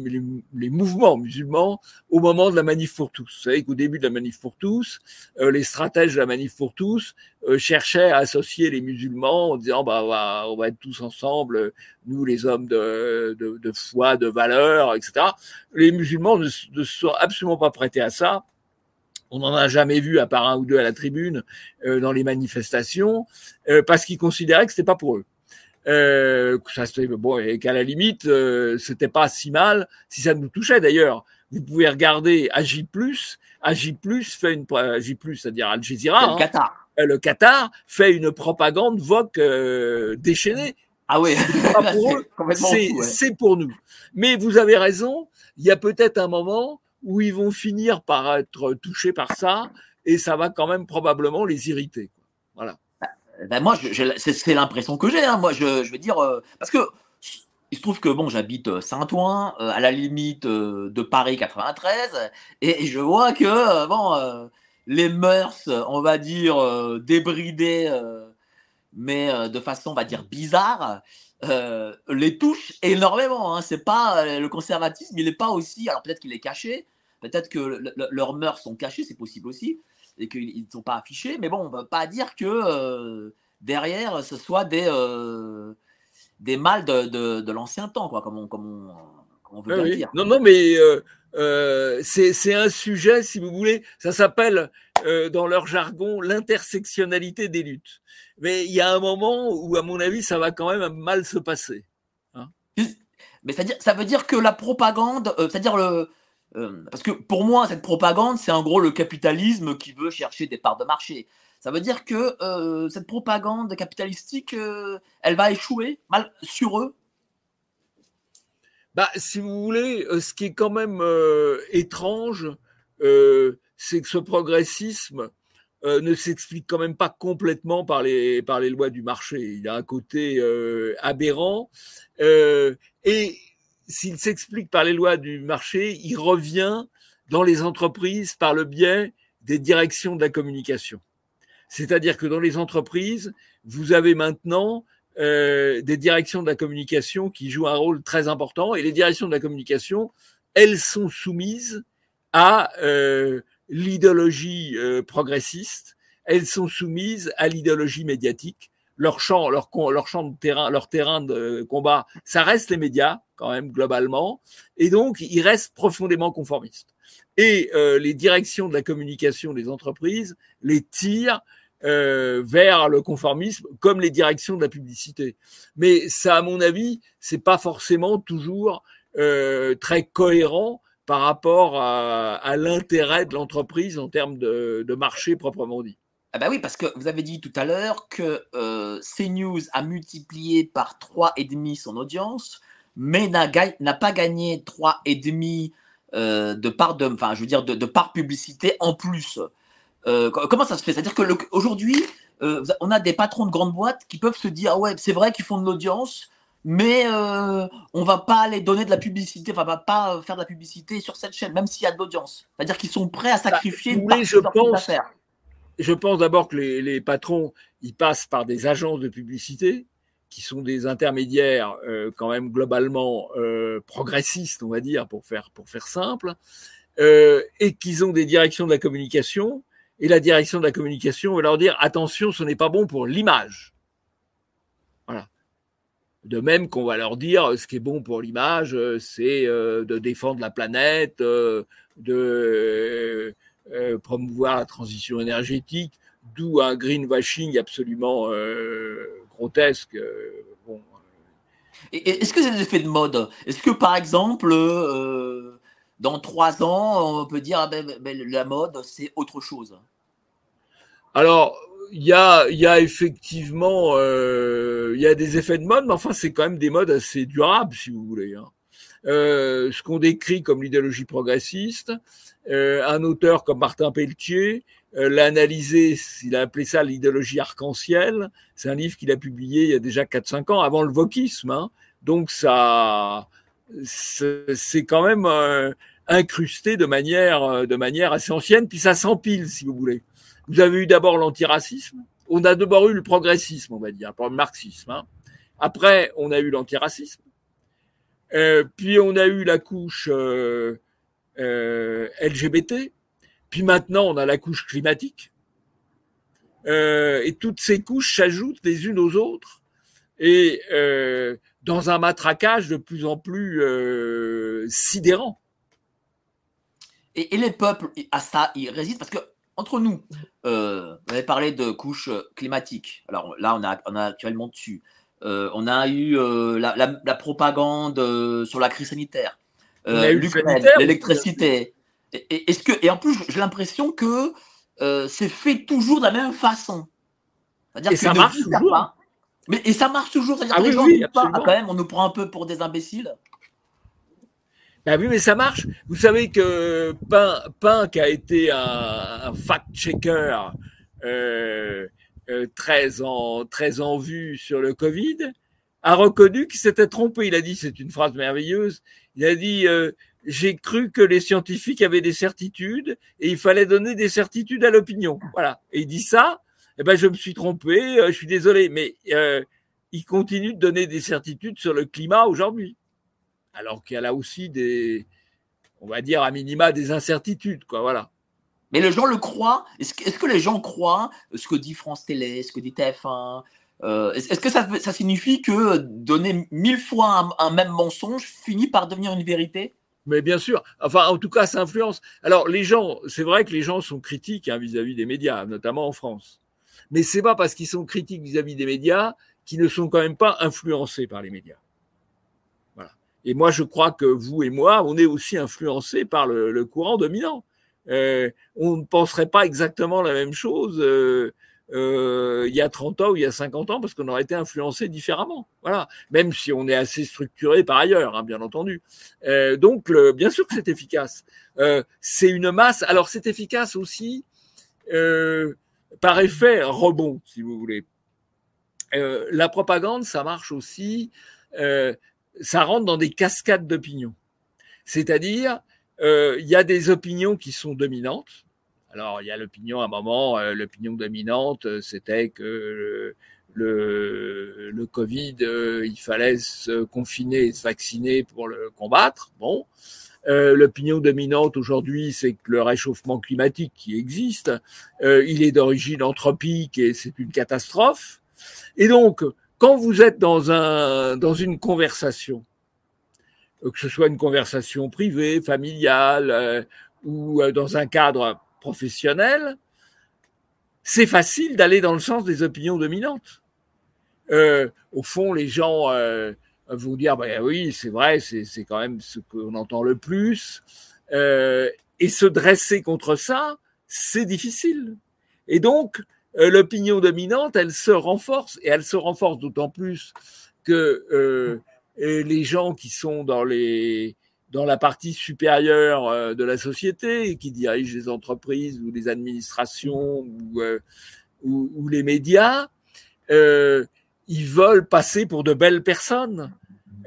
les, mouvements musulmans au moment de la manif pour tous. Vous savez qu'au début de la manif pour tous, euh, les stratèges de la manif pour tous euh, cherchaient à associer les musulmans en disant bah, on va, on va être tous ensemble, nous les hommes de, de, de foi, de valeur, etc. Les musulmans ne, ne se sont absolument pas prêtés à ça on n'en a jamais vu à part un ou deux à la tribune euh, dans les manifestations, euh, parce qu'ils considéraient que c'était pas pour eux. Euh, ça, bon, et qu'à la limite, euh, c'était pas si mal si ça nous touchait. D'ailleurs, vous pouvez regarder AJ+, AJ+, fait une AJ+, c'est-à-dire Al Jazeera, le, hein, Qatar. Euh, le Qatar fait une propagande voque euh, déchaînée. Ah oui, c'est *laughs* ouais. pour nous. Mais vous avez raison, il y a peut-être un moment où ils vont finir par être touchés par ça et ça va quand même probablement les irriter. Voilà. Ben moi, c'est l'impression que j'ai. Hein. Moi, je, veux dire, euh, parce que il se trouve que bon, j'habite Saint-Ouen, euh, à la limite euh, de Paris 93, et, et je vois que euh, bon, euh, les mœurs, on va dire débridées, mais de façon, on va dire bizarre, euh, les touche énormément. Hein. C'est pas euh, le conservatisme, il n'est pas aussi. Alors peut-être qu'il est caché, peut-être que le, le, leurs mœurs sont cachées, c'est possible aussi, et qu'ils ne sont pas affichés. Mais bon, on ne va pas dire que euh, derrière ce soit des euh, des mâles de, de, de l'ancien temps, quoi, comme on, comme on, comme on veut oui, bien oui. dire. Non, non, mais c'est un sujet, si vous voulez, ça s'appelle euh, dans leur jargon l'intersectionnalité des luttes. Mais il y a un moment où, à mon avis, ça va quand même mal se passer. Hein. Mais ça veut dire que la propagande, euh, c'est-à-dire le, euh, parce que pour moi, cette propagande, c'est en gros le capitalisme qui veut chercher des parts de marché. Ça veut dire que cette propagande capitalistique, elle va échouer mal sur eux? Bah, si vous voulez, ce qui est quand même étrange, c'est que ce progressisme euh, ne s'explique quand même pas complètement par les, par les lois du marché. Il a un côté euh, aberrant. Euh, et s'il s'explique par les lois du marché, il revient dans les entreprises par le biais des directions de la communication. C'est-à-dire que dans les entreprises, vous avez maintenant euh, des directions de la communication qui jouent un rôle très important. Et les directions de la communication, elles sont soumises à euh, l'idéologie euh, progressiste, elles sont soumises à l'idéologie médiatique. Leur champ, leur, leur champ de terrain, leur terrain de combat, ça reste les médias quand même globalement, et donc ils restent profondément conformistes. Et euh, les directions de la communication des entreprises les tirent euh, vers le conformisme, comme les directions de la publicité. Mais ça, à mon avis, c'est pas forcément toujours euh, très cohérent par rapport à, l'intérêt de l'entreprise en termes de, marché proprement dit. Ah bah oui, parce que vous avez dit tout à l'heure que euh, CNews a multiplié par 3,5 son audience, mais n'a pas gagné 3,5 euh, de part de, enfin, je veux dire, de, part publicité en plus. Euh, comment ça se fait? C'est-à-dire qu'aujourd'hui, euh, on a des patrons de grandes boîtes qui peuvent se dire, ah ouais, c'est vrai qu'ils font de l'audience, mais euh, on va pas les donner de la publicité, enfin, on va pas faire de la publicité sur cette chaîne, même s'il y a de l'audience. C'est-à-dire qu'ils sont prêts à bah, sacrifier une partie je pense, Je pense d'abord que les, patrons, ils passent par des agences de publicité qui sont des intermédiaires euh, quand même globalement euh, progressistes, on va dire, pour faire, pour faire simple, euh, et qu'ils ont des directions de la communication, et la direction de la communication va leur dire attention, ce n'est pas bon pour l'image. De même qu'on va leur dire ce qui est bon pour l'image, euh, c'est euh, de défendre la planète, euh, de promouvoir la transition énergétique, d'où un greenwashing absolument grotesque. Est-ce que c'est des effets de mode? Est-ce que par exemple, dans trois ans, on peut dire ah ben, ben, la mode, c'est autre chose? Alors, il y a, y a effectivement euh, y a des effets de mode, mais enfin c'est quand même des modes assez durables si vous voulez. Hein. Euh, ce qu'on décrit comme l'idéologie progressiste, euh, un auteur comme Martin Pelletier euh, l'a analysé, il a appelé ça l'idéologie arc-en-ciel. C'est un livre qu'il a publié il y a déjà 4-5 ans, avant le wokisme. Hein. Donc ça, c'est quand même euh, incrusté de manière, de manière assez ancienne, puis ça s'empile si vous voulez. Vous avez eu d'abord l'antiracisme, on a d'abord eu le progressisme, on va dire, le marxisme. Hein. Après, on a eu l'antiracisme, euh, puis on a eu la couche euh, euh, LGBT, puis maintenant on a la couche climatique. et toutes ces couches s'ajoutent les unes aux autres, et dans un matraquage de plus en plus sidérant. Et, et les peuples à ça, ils résistent parce que entre nous, euh, on avait parlé de couches euh, climatiques. Alors là, on, a, on a actuellement dessus. Euh, on a eu la, propagande sur la crise sanitaire, l'électricité. Et, est-ce que et en plus, j'ai l'impression que c'est fait toujours de la même façon. C'est-à-dire que ça marche toujours. Mais et ça marche toujours. C'est-à-dire ah que les gens pas, quand même, on nous prend un peu pour des imbéciles. Ah oui, mais ça marche. Vous savez que Pain, qui a été un, fact-checker euh, euh, très, en, vue sur le Covid, a reconnu qu'il s'était trompé. Il a dit, c'est une phrase merveilleuse, il a dit, euh, j'ai cru que les scientifiques avaient des certitudes et il fallait donner des certitudes à l'opinion. Voilà. Et il dit ça, eh ben, je me suis trompé, je suis désolé, mais il continue de donner des certitudes sur le climat aujourd'hui alors qu'il y a là aussi des, on va dire à minima des incertitudes, quoi, voilà. Mais les gens le croient. Est-ce que, les gens croient ce que dit France Télé, ce que dit TF1 euh, Est-ce que ça, ça, signifie que donner mille fois un, même mensonge finit par devenir une vérité? Mais bien sûr, enfin, en tout cas, ça influence. Alors, les gens, c'est vrai que les gens sont critiques hein, vis-à-vis des médias, notamment en France. Mais c'est pas parce qu'ils sont critiques vis-à-vis des médias qu'ils ne sont quand même pas influencés par les médias. Et moi, je crois que vous et moi, on est aussi influencés par le, courant dominant. Euh, on ne penserait pas exactement la même chose. Euh, euh, il y a 30 ans ou il y a 50 ans parce qu'on aurait été influencé différemment. Voilà, même si on est assez structuré par ailleurs, hein, bien entendu. Donc, bien sûr que c'est efficace. C'est une masse. Alors, c'est efficace aussi par effet rebond, si vous voulez. La propagande, ça marche aussi. Ça rentre dans des cascades d'opinions. C'est-à-dire, il y a des opinions qui sont dominantes alors, il y a l'opinion, à un moment, euh, l'opinion dominante, euh, c'était que le, le, Covid, euh, il fallait se confiner et se vacciner pour le combattre. Bon. l'opinion dominante aujourd'hui, c'est que le réchauffement climatique qui existe, il est d'origine anthropique et c'est une catastrophe. Et donc, quand vous êtes dans, un, dans une conversation, que ce soit une conversation privée, familiale ou dans un cadre professionnel, c'est facile d'aller dans le sens des opinions dominantes. Euh, au fond, les gens euh, vont dire, bah, oui, c'est vrai, c'est quand même ce qu'on entend le plus. Euh, et se dresser contre ça, c'est difficile. Et donc, euh, l'opinion dominante, elle se renforce, et elle se renforce d'autant plus que euh, les gens qui sont dans les dans la partie supérieure euh, de la société, qui dirige les entreprises ou les administrations ou, euh, ou, les médias, euh, ils veulent passer pour de belles personnes,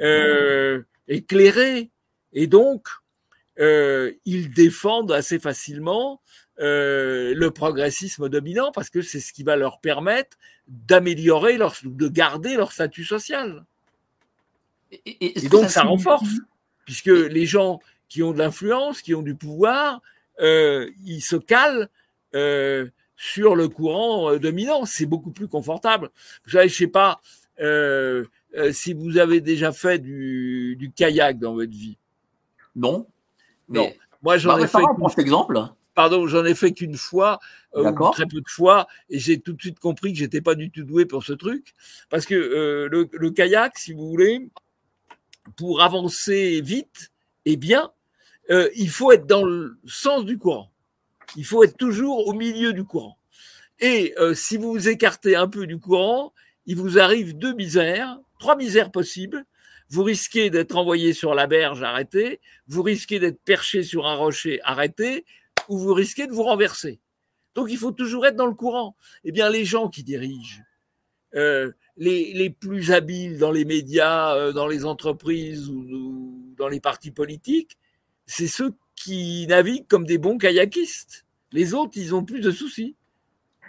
euh, éclairées, et donc euh, ils défendent assez facilement le progressisme dominant parce que c'est ce qui va leur permettre d'améliorer leur, de garder leur statut social. Et, et donc ça renforce puisque les gens qui ont de l'influence, qui ont du pouvoir, euh, ils se calent euh, sur le courant euh, dominant. C'est beaucoup plus confortable. Vous savez, je sais pas euh, euh, si vous avez déjà fait du, du, kayak dans votre vie. Non. Non. Moi, j'en bah, ai fait. Prends exemple. Pardon, j'en ai fait qu'une fois, euh, très peu de fois, et j'ai tout de suite compris que j'étais pas du tout doué pour ce truc, parce que le, le, kayak, si vous voulez, pour avancer vite et bien, euh, il faut être dans le sens du courant. Il faut être toujours au milieu du courant. Et euh, si vous vous écartez un peu du courant, il vous arrive deux misères, trois misères possibles. Vous risquez d'être envoyé sur la berge, arrêté. Vous risquez d'être perché sur un rocher, arrêté. Ou vous risquez de vous renverser. Donc il faut toujours être dans le courant. Eh bien, les gens qui dirigent, euh, les, plus habiles dans les médias, euh, dans les entreprises ou, dans les partis politiques, c'est ceux qui naviguent comme des bons kayakistes. Les autres, ils ont plus de soucis.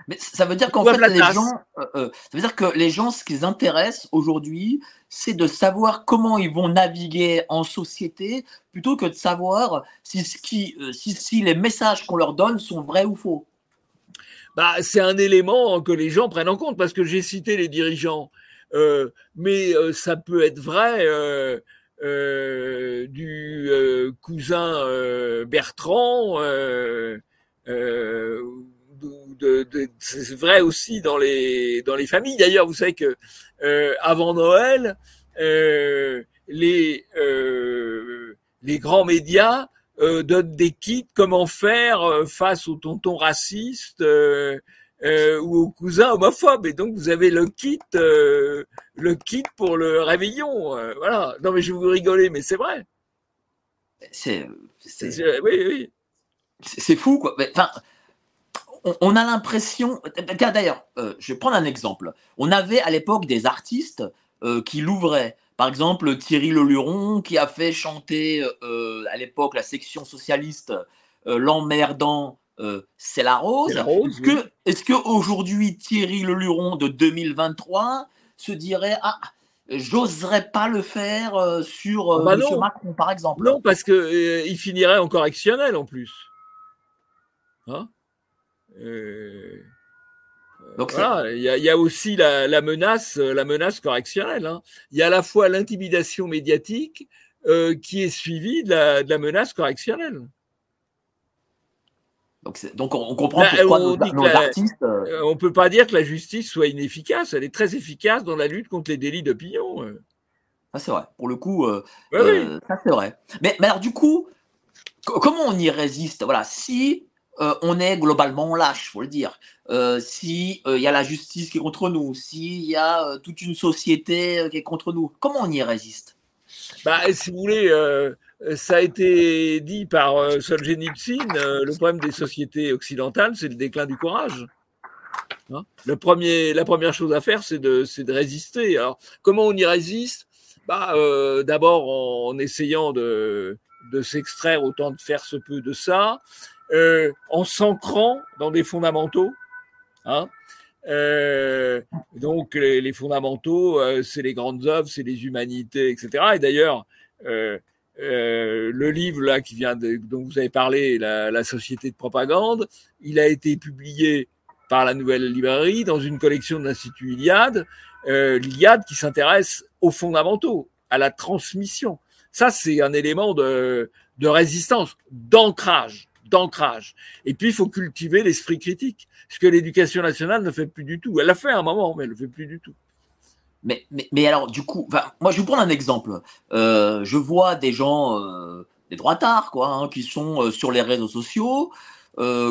Mais ça veut dire qu'en fait, les gens, euh, euh, ça veut dire que les gens, ce qui les intéresse aujourd'hui, c'est de savoir comment ils vont naviguer en société, plutôt que de savoir si, ce qui, si, si les messages qu'on leur donne sont vrais ou faux bah, c'est un élément que les gens prennent en compte parce que j'ai cité les dirigeants, euh, mais euh, ça peut être vrai euh, euh du euh, cousin Bertrand. De, de, c'est vrai aussi dans les dans les familles. D'ailleurs, vous savez que avant Noël, les les grands médias euh, donne des kits comment faire euh, face au tonton raciste euh, euh, ou au cousin homophobe. Et donc vous avez le kit, le kit pour le réveillon. voilà. Non mais je vous rigoler, mais c'est vrai. C'est, oui, oui. C'est fou quoi. Enfin, on, on a l'impression. D'ailleurs, je vais prendre un exemple. On avait à l'époque des artistes qui l'ouvraient par exemple, Thierry Leluron, qui a fait chanter euh, à l'époque la section socialiste euh, L'emmerdant, euh, c'est la rose. Est-ce que, est qu'aujourd'hui, Thierry Leluron de 2023 se dirait Ah, j'oserais pas le faire sur ah bah M. Macron, par exemple? Non, parce qu'il il finirait en correctionnel en plus. Hein? Donc il y, a, aussi la, menace, la menace correctionnelle. Hein. Il y a à la fois l'intimidation médiatique, qui est suivie de la, menace correctionnelle. Donc, on, comprend pourquoi on nos, artistes. On peut pas dire que la justice soit inefficace. Elle est très efficace dans la lutte contre les délits d'opinion. Ça, c'est vrai. Pour le coup, ça, c'est vrai. Mais, mais alors, du coup, comment on y résiste? Voilà, si euh, on est globalement lâche, faut le dire. Euh, si il euh, y a la justice qui est contre nous, s'il y a toute une société qui est contre nous, comment on y résiste? Bah, si vous voulez, ça a été dit par Solzhenitsyn. le problème des sociétés occidentales, c'est le déclin du courage. Hein la première chose à faire, c'est de, de résister. Alors, comment on y résiste? Bah, D'abord en, essayant de, de s'extraire autant de faire se peut de ça, euh, en s'ancrant dans des fondamentaux. Hein. Euh, donc les, fondamentaux, euh, c'est les grandes œuvres, c'est les humanités, etc. Et d'ailleurs, le livre là qui vient de, dont vous avez parlé, la, société de propagande, il a été publié par la Nouvelle Librairie dans une collection de l'Institut Iliade, l'Iliade qui s'intéresse aux fondamentaux, à la transmission. Ça, c'est un élément de, de résistance, d'ancrage d'ancrage. Et puis, il faut cultiver l'esprit critique, ce que l'éducation nationale ne fait plus du tout. Elle l'a fait à un moment, mais elle ne le fait plus du tout. Mais, mais, alors, du coup, moi, je vous prendre un exemple. Euh, je vois des gens, euh, des droitards, quoi, hein, qui sont euh, sur les réseaux sociaux,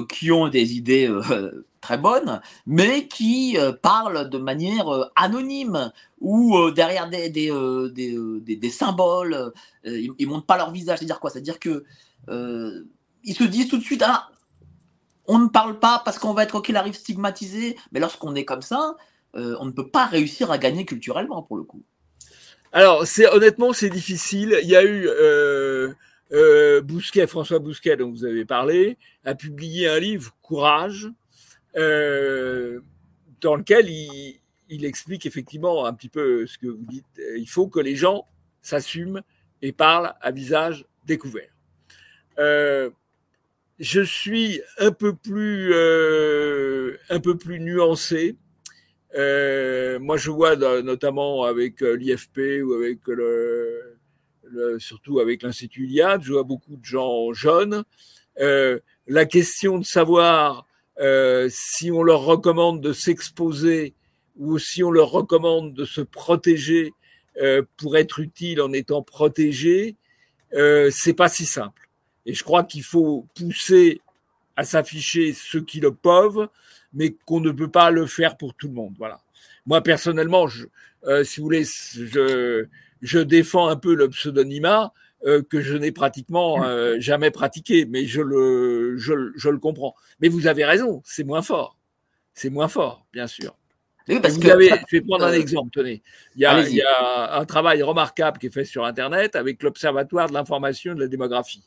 qui ont des idées *laughs* très bonnes, mais qui parlent de manière anonyme ou derrière des, des, des, des symboles. ils ne montrent pas leur visage. C'est-à-dire quoi? C'est-à-dire que ils se disent tout de suite, ah, on ne parle pas parce qu'on va être, qu'il arrive, stigmatisé. Mais lorsqu'on est comme ça, euh, on ne peut pas réussir à gagner culturellement, pour le coup. Alors, c'est honnêtement, c'est difficile. Il y a eu euh, euh, Bousquet, François Bousquet, dont vous avez parlé, a publié un livre, Courage, dans lequel il, explique effectivement un petit peu ce que vous dites. Il faut que les gens s'assument et parlent à visage découvert je suis un peu plus, euh, un peu plus nuancé. Euh, moi, je vois notamment avec euh, l'IFP ou avec le, surtout avec l'Institut Iliad, je vois beaucoup de gens jeunes. la question de savoir si on leur recommande de s'exposer ou si on leur recommande de se protéger pour être utile en étant protégé, c'est pas si simple. Et je crois qu'il faut pousser à s'afficher ceux qui le peuvent, mais qu'on ne peut pas le faire pour tout le monde. Voilà. Moi, personnellement, je, euh, si vous voulez, je, je défends un peu le pseudonymat euh, que je n'ai pratiquement euh, jamais pratiqué, mais je le, je, je, le comprends. Mais vous avez raison, c'est moins fort. C'est moins fort, bien sûr. parce vous que... avez, je vais prendre un exemple, tenez. Il y, a, il y a un travail remarquable qui est fait sur Internet avec l'Observatoire de l'information et de la démographie.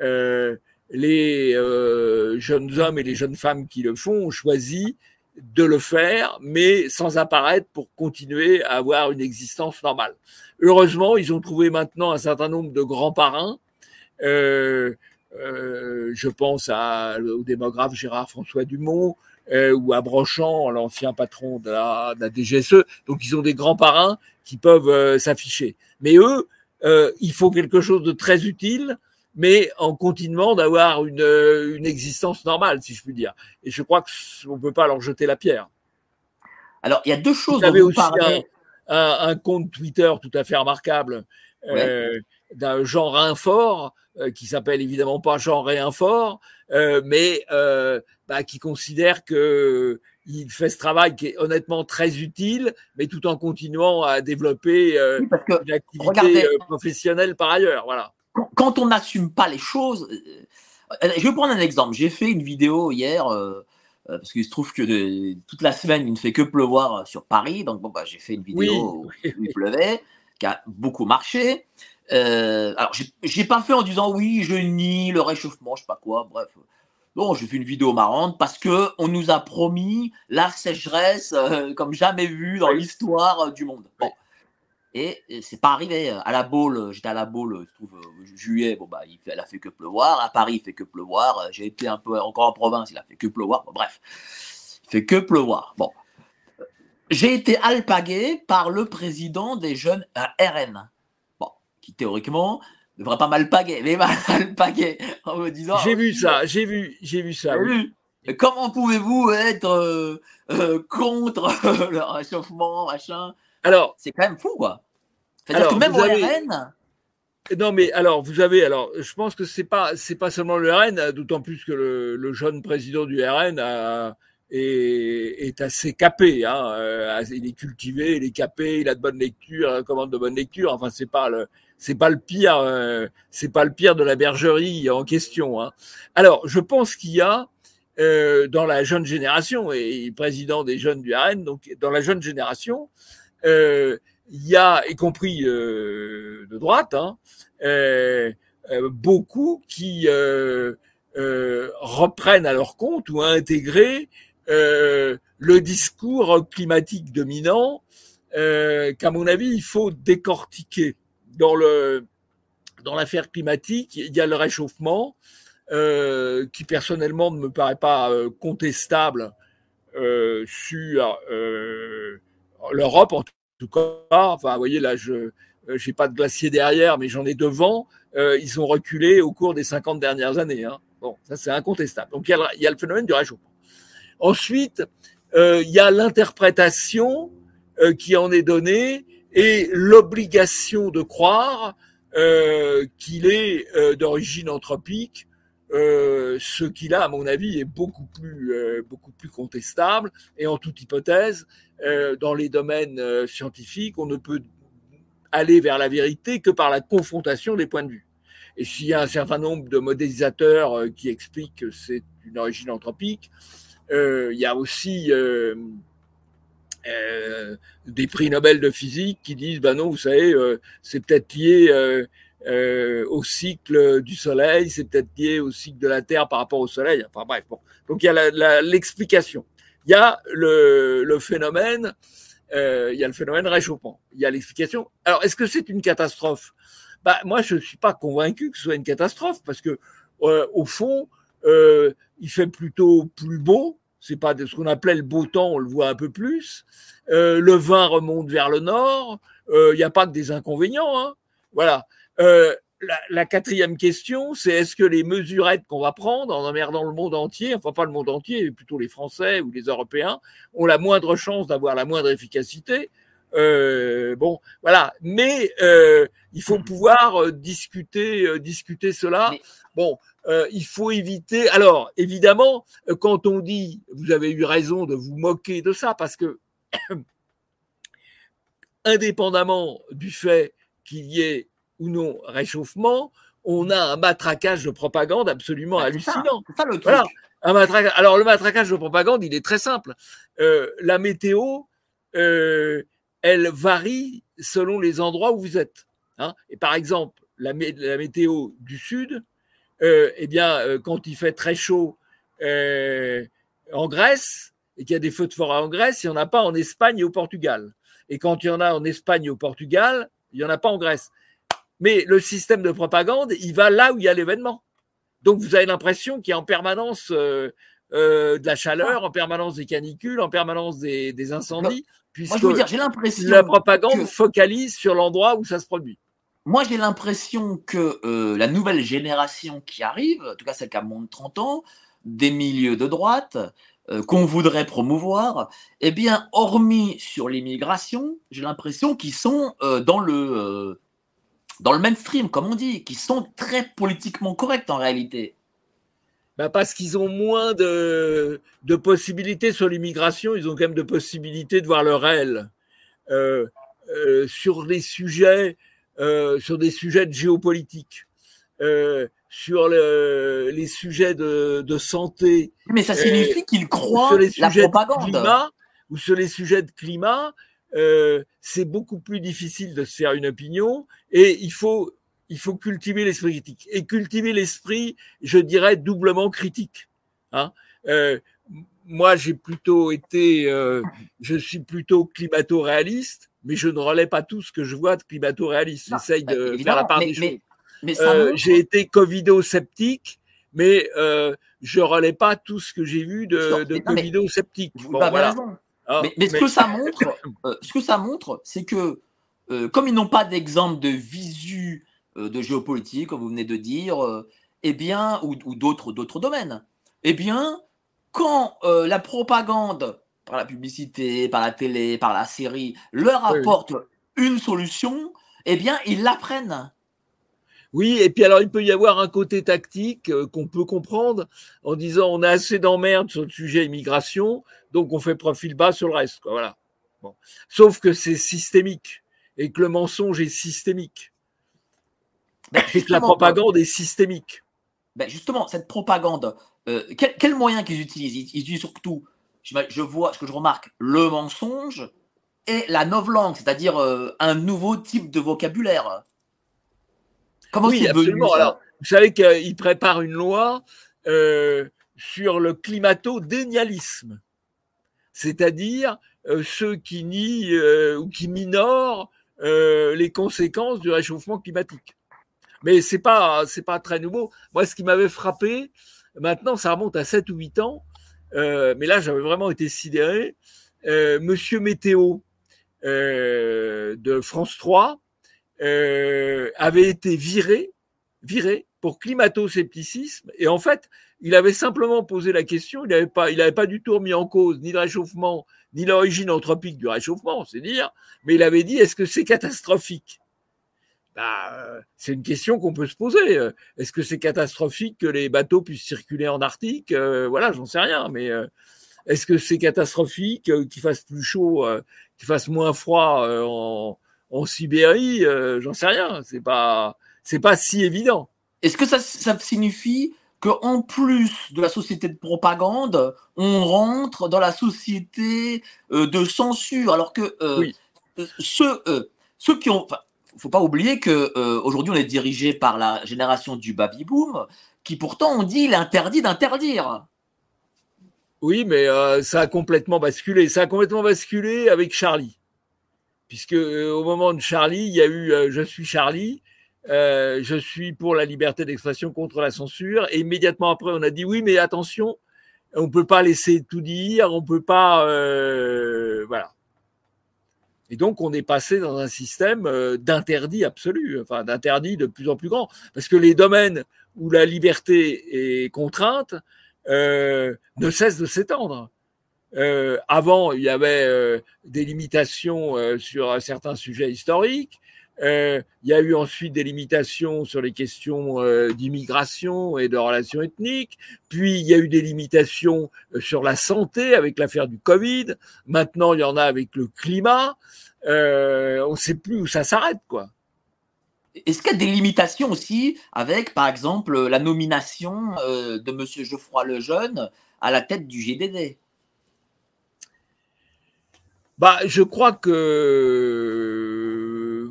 Euh, les euh, jeunes hommes et les jeunes femmes qui le font ont choisi de le faire, mais sans apparaître pour continuer à avoir une existence normale. Heureusement, ils ont trouvé maintenant un certain nombre de grands parrains. Euh, euh, je pense à, au démographe Gérard François Dumont euh, ou à Brochant, l'ancien patron de la, de la, DGSE. Donc, ils ont des grands parrains qui peuvent s'afficher. Mais eux, il faut quelque chose de très utile mais en continuant d'avoir une, euh, une, existence normale, si je puis dire. Et je crois qu'on ne peut pas leur jeter la pierre. Alors, il y a deux choses. Vous avez aussi un, un, compte Twitter tout à fait remarquable euh, d'un Jean Rinfort, euh, qui s'appelle évidemment pas Jean Réinfort, euh, mais euh, bah, qui considère que il fait ce travail qui est honnêtement très utile, mais tout en continuant à développer euh, une activité professionnelle par ailleurs. Voilà quand on n'assume pas les choses, euh, euh, je vais prendre un exemple. J'ai fait une vidéo hier, euh, parce qu'il se trouve que toute la semaine, il ne fait que pleuvoir sur Paris. Donc, bon, bah, j'ai fait une vidéo où il pleuvait, qui a beaucoup marché. alors, j'ai pas fait en disant oui, je nie le réchauffement, je sais pas quoi, bref. Non, j'ai fait une vidéo marrante parce que on nous a promis la sécheresse comme jamais vu dans l'histoire du monde. Bon. Et c'est pas arrivé. À la Baule, j'étais à la Baule, je trouve, euh, juillet, bon, bah, il elle a fait que pleuvoir. À Paris, il fait que pleuvoir. J'ai été un peu encore en province, il a fait que pleuvoir. Bon, bref, il fait que pleuvoir. Bon. J'ai été alpagué par le président des jeunes RN. Bon, qui théoriquement devrait pas mal paguer, mais *laughs* mal paguer en me disant. J'ai vu ça, j'ai vu, j'ai vu ça. Oui. Comment pouvez-vous être euh, euh, contre *laughs* le réchauffement, machin? Alors, c'est quand même fou, quoi. C'est-à-dire que même au RN. Non, mais alors, vous avez, alors, je pense que c'est pas, c'est pas seulement le RN, d'autant plus que le, le, jeune président du RN a, est, est, assez capé. Hein, euh, il est cultivé, il est capé, il a de bonnes lectures, il commande de bonnes lectures. Enfin, c'est pas le, c'est pas le pire, euh, c'est pas le pire de la bergerie en question. Hein. Alors, je pense qu'il y a euh, dans la jeune génération et président des jeunes du RN, donc dans la jeune génération, euh, il y a, y compris euh, de droite, hein, euh, euh, beaucoup qui reprennent à leur compte ou intégré le discours climatique dominant qu'à mon avis il faut décortiquer. Dans le dans l'affaire climatique, il y a le réchauffement euh, qui personnellement ne me paraît pas euh, contestable euh, sur euh, l'Europe en tout cas. Enfin, vous voyez là, je j'ai pas de glacier derrière, mais j'en ai devant. ils ont reculé au cours des 50 dernières années. Hein. Bon, ça c'est incontestable. Donc il y, a, il y, a, le phénomène du réchauffement. Ensuite, il y a l'interprétation qui en est donnée et l'obligation de croire euh, qu'il est euh, d'origine anthropique, euh, ce qui là, à mon avis, est beaucoup plus euh, contestable. Et en toute hypothèse, euh, dans les domaines scientifiques, on ne peut aller vers la vérité que par la confrontation des points de vue. Et s'il y a un certain nombre de modélisateurs qui expliquent que c'est une origine anthropique, il y a aussi des prix Nobel de physique qui disent ben non, vous savez, c'est peut-être lié euh, au cycle du Soleil, c'est peut-être lié au cycle de la Terre par rapport au Soleil. Enfin bref, bon. donc il y a l'explication. il y a le, le phénomène, il y a le phénomène réchauffement. Il y a l'explication. Alors est-ce que c'est une catastrophe? Bah, moi je suis pas convaincu que ce soit une catastrophe parce que au fond, il fait plutôt plus beau c'est pas de ce qu'on appelait le beau temps, on le voit un peu plus. Euh, le vin remonte vers le nord. Il euh, n'y a pas que des inconvénients. Hein. Voilà. Euh, la, la, quatrième question, c'est est-ce que les mesurettes qu'on va prendre en emmerdant le monde entier, enfin pas le monde entier, plutôt les Français ou les Européens, ont la moindre chance d'avoir la moindre efficacité? Euh, bon, voilà. Mais euh, il faut pouvoir discuter, discuter cela. Bon, il faut éviter. Alors, évidemment, quand on dit, vous avez eu raison de vous moquer de ça, parce que *coughs* indépendamment du fait qu'il y ait ou non réchauffement, on a un matraquage de propagande absolument hallucinant. Ça, le voilà. un matraquage. Alors le matraquage de propagande, il est très simple. Euh, la météo, euh, elle varie selon les endroits où vous êtes. Hein. Et par exemple, la, la, météo du sud, euh, eh bien, quand il fait très chaud en Grèce et qu'il y a des feux de forêt en Grèce, il n'y en a pas en Espagne et au Portugal. Et quand il y en a en Espagne et au Portugal, il n'y en a pas en Grèce. Mais le système de propagande, il va là où il y a l'événement. Donc vous avez l'impression qu'il y a en permanence euh, euh, de la chaleur, en permanence des canicules, en permanence des, des incendies. Moi, je veux dire, j'ai l'impression. La propagande focalise sur l'endroit où ça se produit. Moi, j'ai l'impression que euh, la nouvelle génération qui arrive, en tout cas celle qui a moins de 30 ans, des milieux de droite, euh, qu'on voudrait promouvoir, eh bien, hormis sur l'immigration, j'ai l'impression qu'ils sont euh, dans le euh, dans le mainstream, comme on dit, qui sont très politiquement corrects en réalité. Ben parce qu'ils ont moins de, de possibilités sur l'immigration, ils ont quand même de possibilités de voir le réel. Euh, euh, sur des sujets, sur des sujets de géopolitique, sur le, les sujets de, de, santé. Mais ça signifie qu'ils croient sur les sujets la propagande. De climat, ou sur les sujets de climat, euh, c'est beaucoup plus difficile de se faire une opinion et il faut il faut cultiver l'esprit critique. Et cultiver l'esprit, je dirais, doublement critique. Hein euh, moi, j'ai plutôt été, euh, je suis plutôt climato-réaliste, mais je ne relais pas tout ce que je vois de climato-réaliste. J'essaye de faire la part mais, des mais, choses. Euh, j'ai été covido-sceptique, mais euh, je relais pas tout ce que j'ai vu de, de covido-sceptique. Bon, voilà. Ah, mais, mais, ce que ça montre, euh, ce que ça montre, c'est que euh, comme ils n'ont pas d'exemple de visu de géopolitique, comme vous venez de dire, eh bien, ou, ou d'autres, d'autres domaines, eh bien, quand la propagande par la publicité, par la télé, par la série, leur apporte une solution, eh bien, ils l'apprennent. Oui, et puis alors il peut y avoir un côté tactique qu'on peut comprendre en disant on a assez d'emmerdes sur le sujet immigration, donc on fait profil bas sur le reste. Quoi, voilà. Bon. Sauf que c'est systémique et que le mensonge est systémique. Ben, et que la propagande est systémique. Ben justement, cette propagande, euh, quel, moyen qu'ils utilisent? Ils, utilisent surtout, je, vois, ce que je remarque, le mensonge et la novlangue, c'est-à-dire euh, un nouveau type de vocabulaire. Comment oui, absolument. Alors, vous savez qu'ils préparent une loi euh, sur le climato-dénialisme, c'est-à-dire ceux qui nient ou qui minorent euh, les conséquences du réchauffement climatique. Mais c'est pas c'est pas très nouveau. Moi, ce qui m'avait frappé, maintenant, ça remonte à 7 ou 8 ans, euh, mais là, j'avais vraiment été sidéré. Euh, Monsieur Météo de France 3 avait été viré, viré pour climato-scepticisme. Et en fait, il avait simplement posé la question, il n'avait pas, il avait pas du tout remis en cause ni le réchauffement, ni l'origine anthropique du réchauffement, c'est dire, mais il avait dit est-ce que c'est catastrophique? Bah, euh, C'est une question qu'on peut se poser. Est-ce que c'est catastrophique que les bateaux puissent circuler en Arctique? Euh, Voilà, j'en sais rien, mais euh, est-ce que c'est catastrophique qu'il fasse plus chaud, qu'il fasse moins froid en, en, Sibérie J'en sais rien. C'est pas, c'est pas si évident. Est-ce que ça, ça signifie qu'en plus de la société de propagande, on rentre dans la société euh, de censure, alors que euh, euh, ceux, ceux qui ont, faut pas oublier que aujourd'hui on est dirigé par la génération du baby boom, qui pourtant on dit l'interdit d'interdire. Oui, mais ça a complètement basculé. Ça a complètement basculé avec Charlie, puisque au moment de Charlie, il y a eu Je suis Charlie euh, je suis pour la liberté d'expression contre la censure. Et immédiatement après, on a dit oui, mais attention, on peut pas laisser tout dire, on peut pas, euh, voilà. Et donc, on est passé dans un système euh, d'interdit absolu, enfin d'interdit de plus en plus grand, parce que les domaines où la liberté est contrainte ne cessent de s'étendre. Avant, il y avait des limitations sur certains sujets historiques. Euh, il y a eu ensuite des limitations sur les questions euh, d'immigration et de relations ethniques. Puis il y a eu des limitations euh, sur la santé avec l'affaire du Covid. Maintenant, il y en a avec le climat. on ne sait plus où ça s'arrête, quoi. Est-ce qu'il y a des limitations aussi avec, par exemple, la nomination de Monsieur Geoffroy Lejeune à la tête du GDD Bah, je crois que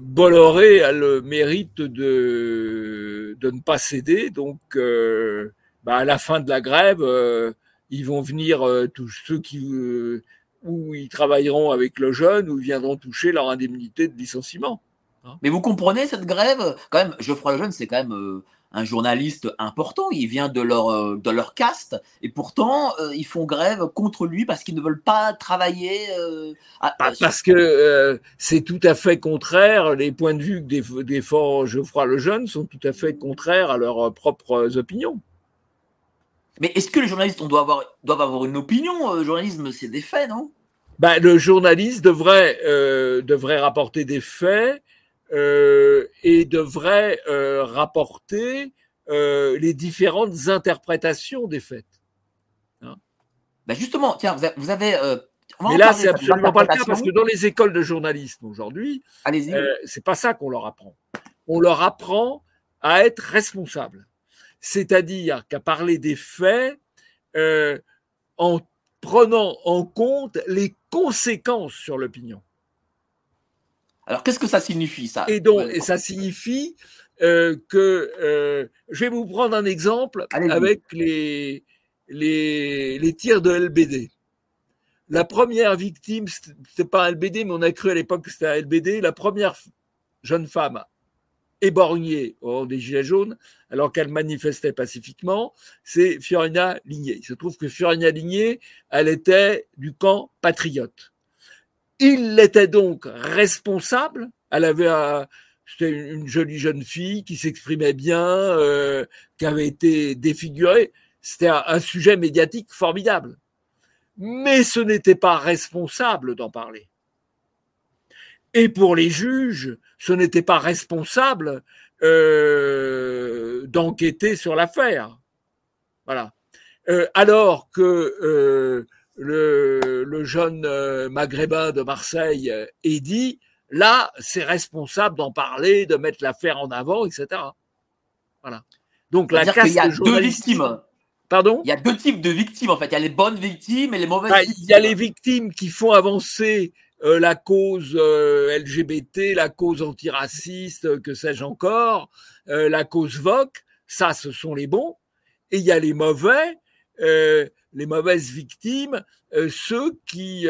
Bolloré a le mérite de, de ne pas céder. Donc, euh, bah, à la fin de la grève, euh, ils vont venir, euh, tous ceux qui, où ils travailleront avec le jeune, ou viendront toucher leur indemnité de licenciement. Mais vous comprenez cette grève? Quand même, Geoffroy Lejeune, c'est quand même un journaliste important, il vient de leur, euh, de leur caste, et pourtant euh, ils font grève contre lui parce qu'ils ne veulent pas travailler. Euh, parce que c'est tout à fait contraire, les points de vue des défend Geoffroy Lejeune sont tout à fait contraires à leurs propres opinions. Mais est-ce que les journalistes on doit avoir, doivent avoir une opinion Le journalisme, c'est des faits, non? Ben, Le journaliste devrait, devrait rapporter des faits et devrait euh, rapporter euh, les différentes interprétations des faits. Hein ben justement, tiens, vous avez. Mais là, c'est absolument pas le cas parce que dans les écoles de journalisme aujourd'hui, c'est pas ça qu'on leur apprend. On leur apprend à être responsable, c'est-à-dire qu'à parler des faits en prenant en compte les conséquences sur l'opinion. Alors, qu'est-ce que ça signifie, ça Et donc, ça signifie euh, que euh, je vais vous prendre un exemple avec les, les, les tirs de LBD. La première victime, c'était pas un LBD, mais on a cru à l'époque que c'était un LBD. La première jeune femme éborgnée au des Gilets jaunes, alors qu'elle manifestait pacifiquement, c'est Fiorina Ligné. Il se trouve que Fiorina Ligné, elle était du camp patriote. Il était donc responsable Elle avait c'était une jolie jeune fille qui s'exprimait bien, qui avait été défigurée. C'était un, sujet médiatique formidable. Mais ce n'était pas responsable d'en parler. Et pour les juges, ce n'était pas responsable euh, d'enquêter sur l'affaire. Voilà. Euh, alors que euh, le, jeune maghrébin de Marseille est dit, là, c'est responsable d'en parler, de mettre l'affaire en avant, etc. Voilà. Donc la casse il y a deux victimes. Pardon? Il y a deux types de victimes en fait. Il y a les bonnes victimes et les mauvaises victimes. Il y a les victimes qui font avancer euh, la cause euh, LGBT, la cause antiraciste, que sais-je encore, euh, la cause VOC, ça ce sont les bons, et il y a les mauvais, les mauvaises victimes, ceux qui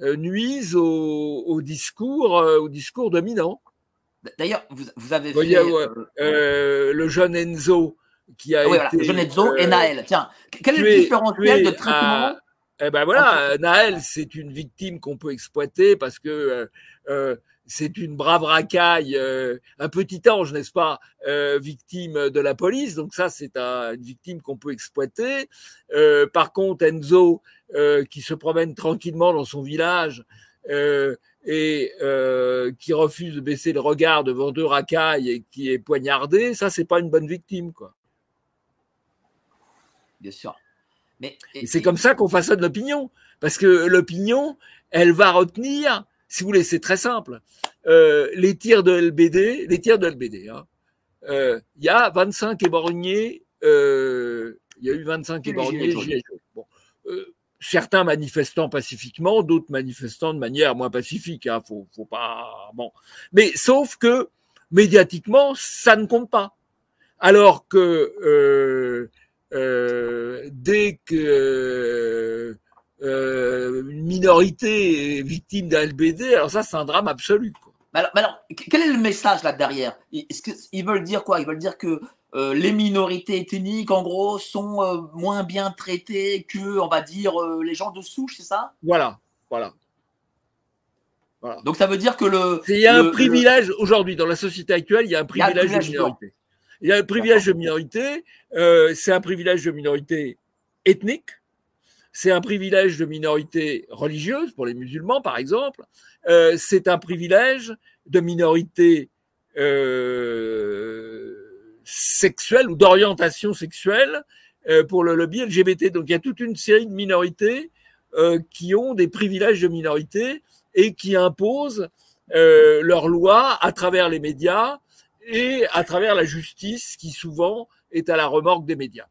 nuisent au, discours, au discours dominant. D'ailleurs, vous, avez fait le jeune Enzo qui a ah été, le jeune Enzo et Naël. Tiens, quel est le différentiel de traitement eh ben voilà, Naël, c'est une victime qu'on peut exploiter parce que euh, euh, c'est une brave racaille, euh, un petit ange, n'est-ce pas, victime de la police. Donc ça, c'est une victime qu'on peut exploiter. par contre, Enzo, qui se promène tranquillement dans son village et qui refuse de baisser le regard devant deux racailles et qui est poignardé, ça, c'est pas une bonne victime, quoi. Bien sûr. Mais, et, c'est comme ça qu'on façonne l'opinion. Parce que l'opinion, elle va retenir, si vous voulez, c'est très simple. Euh, les tirs de LBD, les tirs de LBD, hein. euh, il y a 25 éborgnés, euh, il y a eu 25 éborgnés. Bon, euh, certains manifestant pacifiquement, d'autres manifestant de manière moins pacifique. Hein, faut, faut pas. Bon, mais sauf que médiatiquement, ça ne compte pas. Alors que euh, euh, dès que euh, une minorité victime d'un LBD, alors ça, c'est un drame absolu. Mais alors, quel est le message là derrière? Qu'ils veulent dire quoi? Ils veulent dire que euh, les minorités ethniques, en gros, sont moins bien traitées que, on va dire, les gens de souche, c'est ça? Voilà, voilà. Donc ça veut dire que le. Il y a un privilège aujourd'hui dans la société actuelle, il y a un privilège, de minorité. Il y a un privilège de minorité, euh, c'est un privilège de minorité ethnique, c'est un privilège de minorité religieuse pour les musulmans, par exemple, euh, c'est un privilège de minorité euh, sexuelle ou d'orientation sexuelle euh, pour le lobby LGBT. Donc il y a toute une série de minorités euh, qui ont des privilèges de minorité et qui imposent euh, leurs lois à travers les médias, et à travers la justice qui souvent est à la remorque des médias.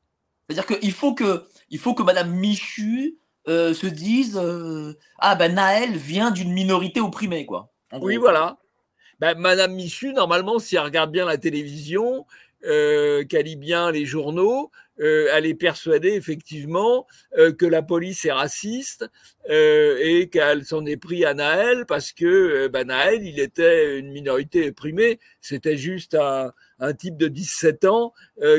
C'est-à-dire qu'il faut que, il faut que Madame Michu euh, se dise euh, ah ben Naël vient d'une minorité opprimée quoi. Oui voilà. Ben, Madame Michu normalement si elle regarde bien la télévision, euh, qu'elle lit bien les journaux, euh, elle est persuadée effectivement euh, que la police est raciste euh, et qu'elle s'en est pris à Naël parce que ben, Naël, il était une minorité opprimée. C'était juste un, un, type de 17 ans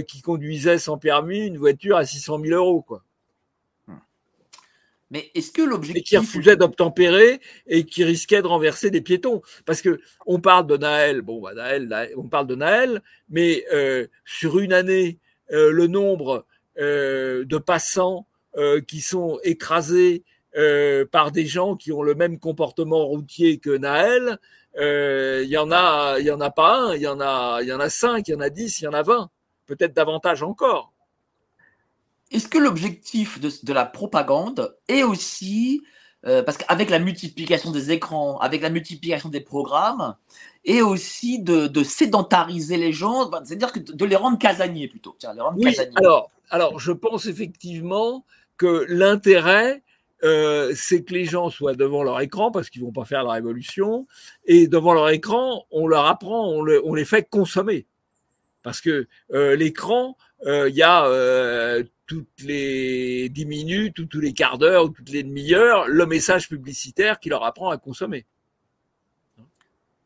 qui conduisait sans permis une voiture à 600 000 euros. Quoi. Mais est-ce que l'objectif. Qui refusait d'obtempérer et qui risquait de renverser des piétons. Parce que on parle de Naël, bon, bah, Naël, on parle de Naël, mais euh, sur une année, euh, le nombre euh, de passants euh, qui sont écrasés euh, par des gens qui ont le même comportement routier que Naël, il y en a, il y en a pas un, il y en a, il y en a cinq, il y en a dix, il y en a vingt, peut-être davantage encore. Est-ce que l'objectif de, la propagande est aussi, euh, parce qu'avec la multiplication des écrans, avec la multiplication des programmes, est aussi de, sédentariser les gens, c'est-à-dire de les rendre casaniers plutôt. Tiens, les rendre oui, Alors, alors, je pense effectivement que l'intérêt, euh, c'est que les gens soient devant leur écran parce qu'ils vont pas faire la révolution et devant leur écran, on leur apprend, on, on les fait consommer parce que euh, l'écran, il y a toutes les dix minutes ou tous les quarts d'heure ou toutes les demi-heures le message publicitaire qui leur apprend à consommer.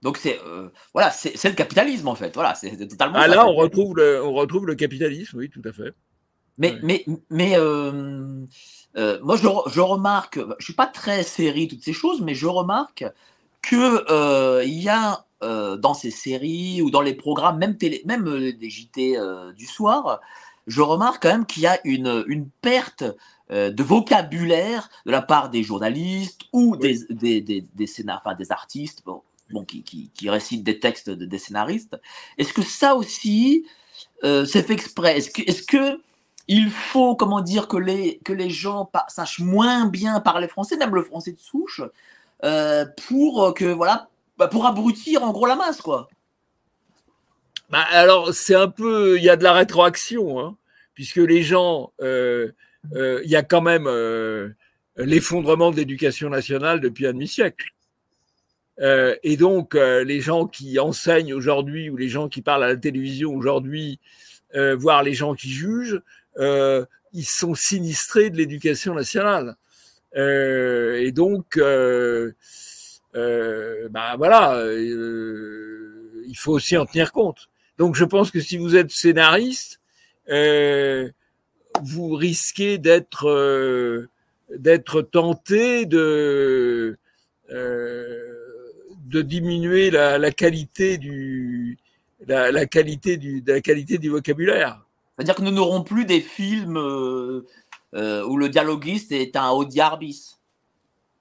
Donc c'est euh, voilà, c'est le capitalisme en fait. Voilà, c'est totalement. Ah là, on retrouve le on retrouve le capitalisme, oui, tout à fait. Mais mais mais euh, euh, moi je, je remarque, je suis pas très série toutes ces choses, mais je remarque que il y a dans ces séries ou dans les programmes, même télé, même des JT du soir, je remarque quand même qu'il y a une, une perte de vocabulaire de la part des journalistes ou des, des, des, des, enfin, des artistes bon, bon, qui, qui, qui, récitent des textes de, des scénaristes. Est-ce que ça aussi, euh, c'est fait exprès? Est-ce que, est que il faut, comment dire, que les, que les gens sachent moins bien parler français, même le français de souche, euh, pour que, voilà, bah, pour abrutir en gros la masse, quoi? Bah, alors, c'est un peu, il y a de la rétroaction, hein, puisque les gens, euh, euh, il y a quand même euh, l'effondrement de l'éducation nationale depuis un demi-siècle. Et donc, les gens qui enseignent aujourd'hui ou les gens qui parlent à la télévision aujourd'hui, euh, voire les gens qui jugent, ils sont sinistrés de l'éducation nationale. et donc, bah voilà, il faut aussi en tenir compte. Donc, je pense que si vous êtes scénariste, vous risquez d'être d'être tenté de de diminuer la, la qualité du la, la, qualité du de la qualité du vocabulaire. C'est-à-dire que nous n'aurons plus des films euh, euh, où le dialoguiste est un audiarbis.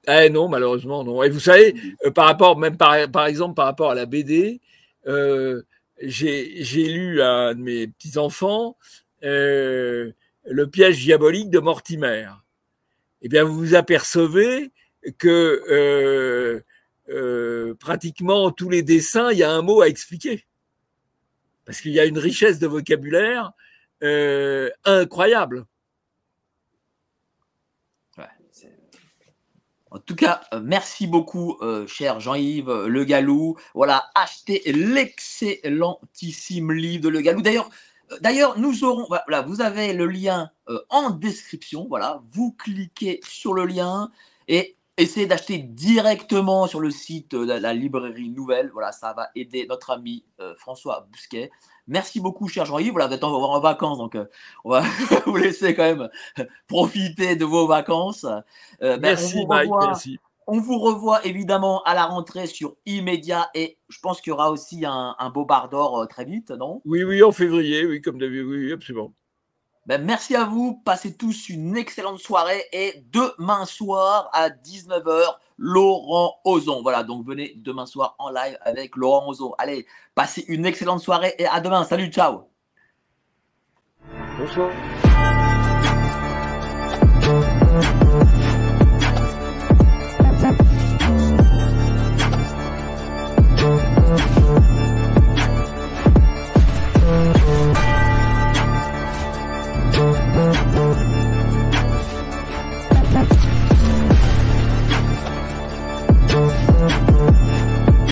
Eh non, malheureusement non. Et vous savez, euh, par rapport même par, par exemple par rapport à la BD, euh, j'ai lu à mes petits enfants euh, le piège diabolique de Mortimer. Eh bien, vous vous apercevez que euh, euh, pratiquement tous les dessins, il y a un mot à expliquer. Parce qu'il y a une richesse de vocabulaire incroyable. En tout cas, euh, merci beaucoup, cher Jean-Yves Le Gallou. Voilà, achetez l'excellentissime livre de Le Gallou. D'ailleurs, D'ailleurs, nous aurons, voilà, vous avez le lien en description. Voilà, vous cliquez sur le lien et essayez d'acheter directement sur le site de la, librairie nouvelle. Voilà, ça va aider notre ami euh, François Bousquet. Merci beaucoup, cher Jean-Yves. Voilà, vous êtes en, vacances, donc euh, on va *laughs* vous laisser quand même profiter de vos vacances. Euh, ben, merci, Mike. Merci. On vous revoit évidemment à la rentrée sur Immédiat et je pense qu'il y aura aussi un, un beau bar d'or très vite, non? Oui, oui, en février, oui, comme d'habitude, oui, absolument. Ben, merci à vous. Passez tous une excellente soirée. Et demain soir à 19h, Laurent Ozon. Voilà, donc venez demain soir en live avec Laurent Ozon. Allez, passez une excellente soirée et à demain. Salut, ciao. Bonsoir.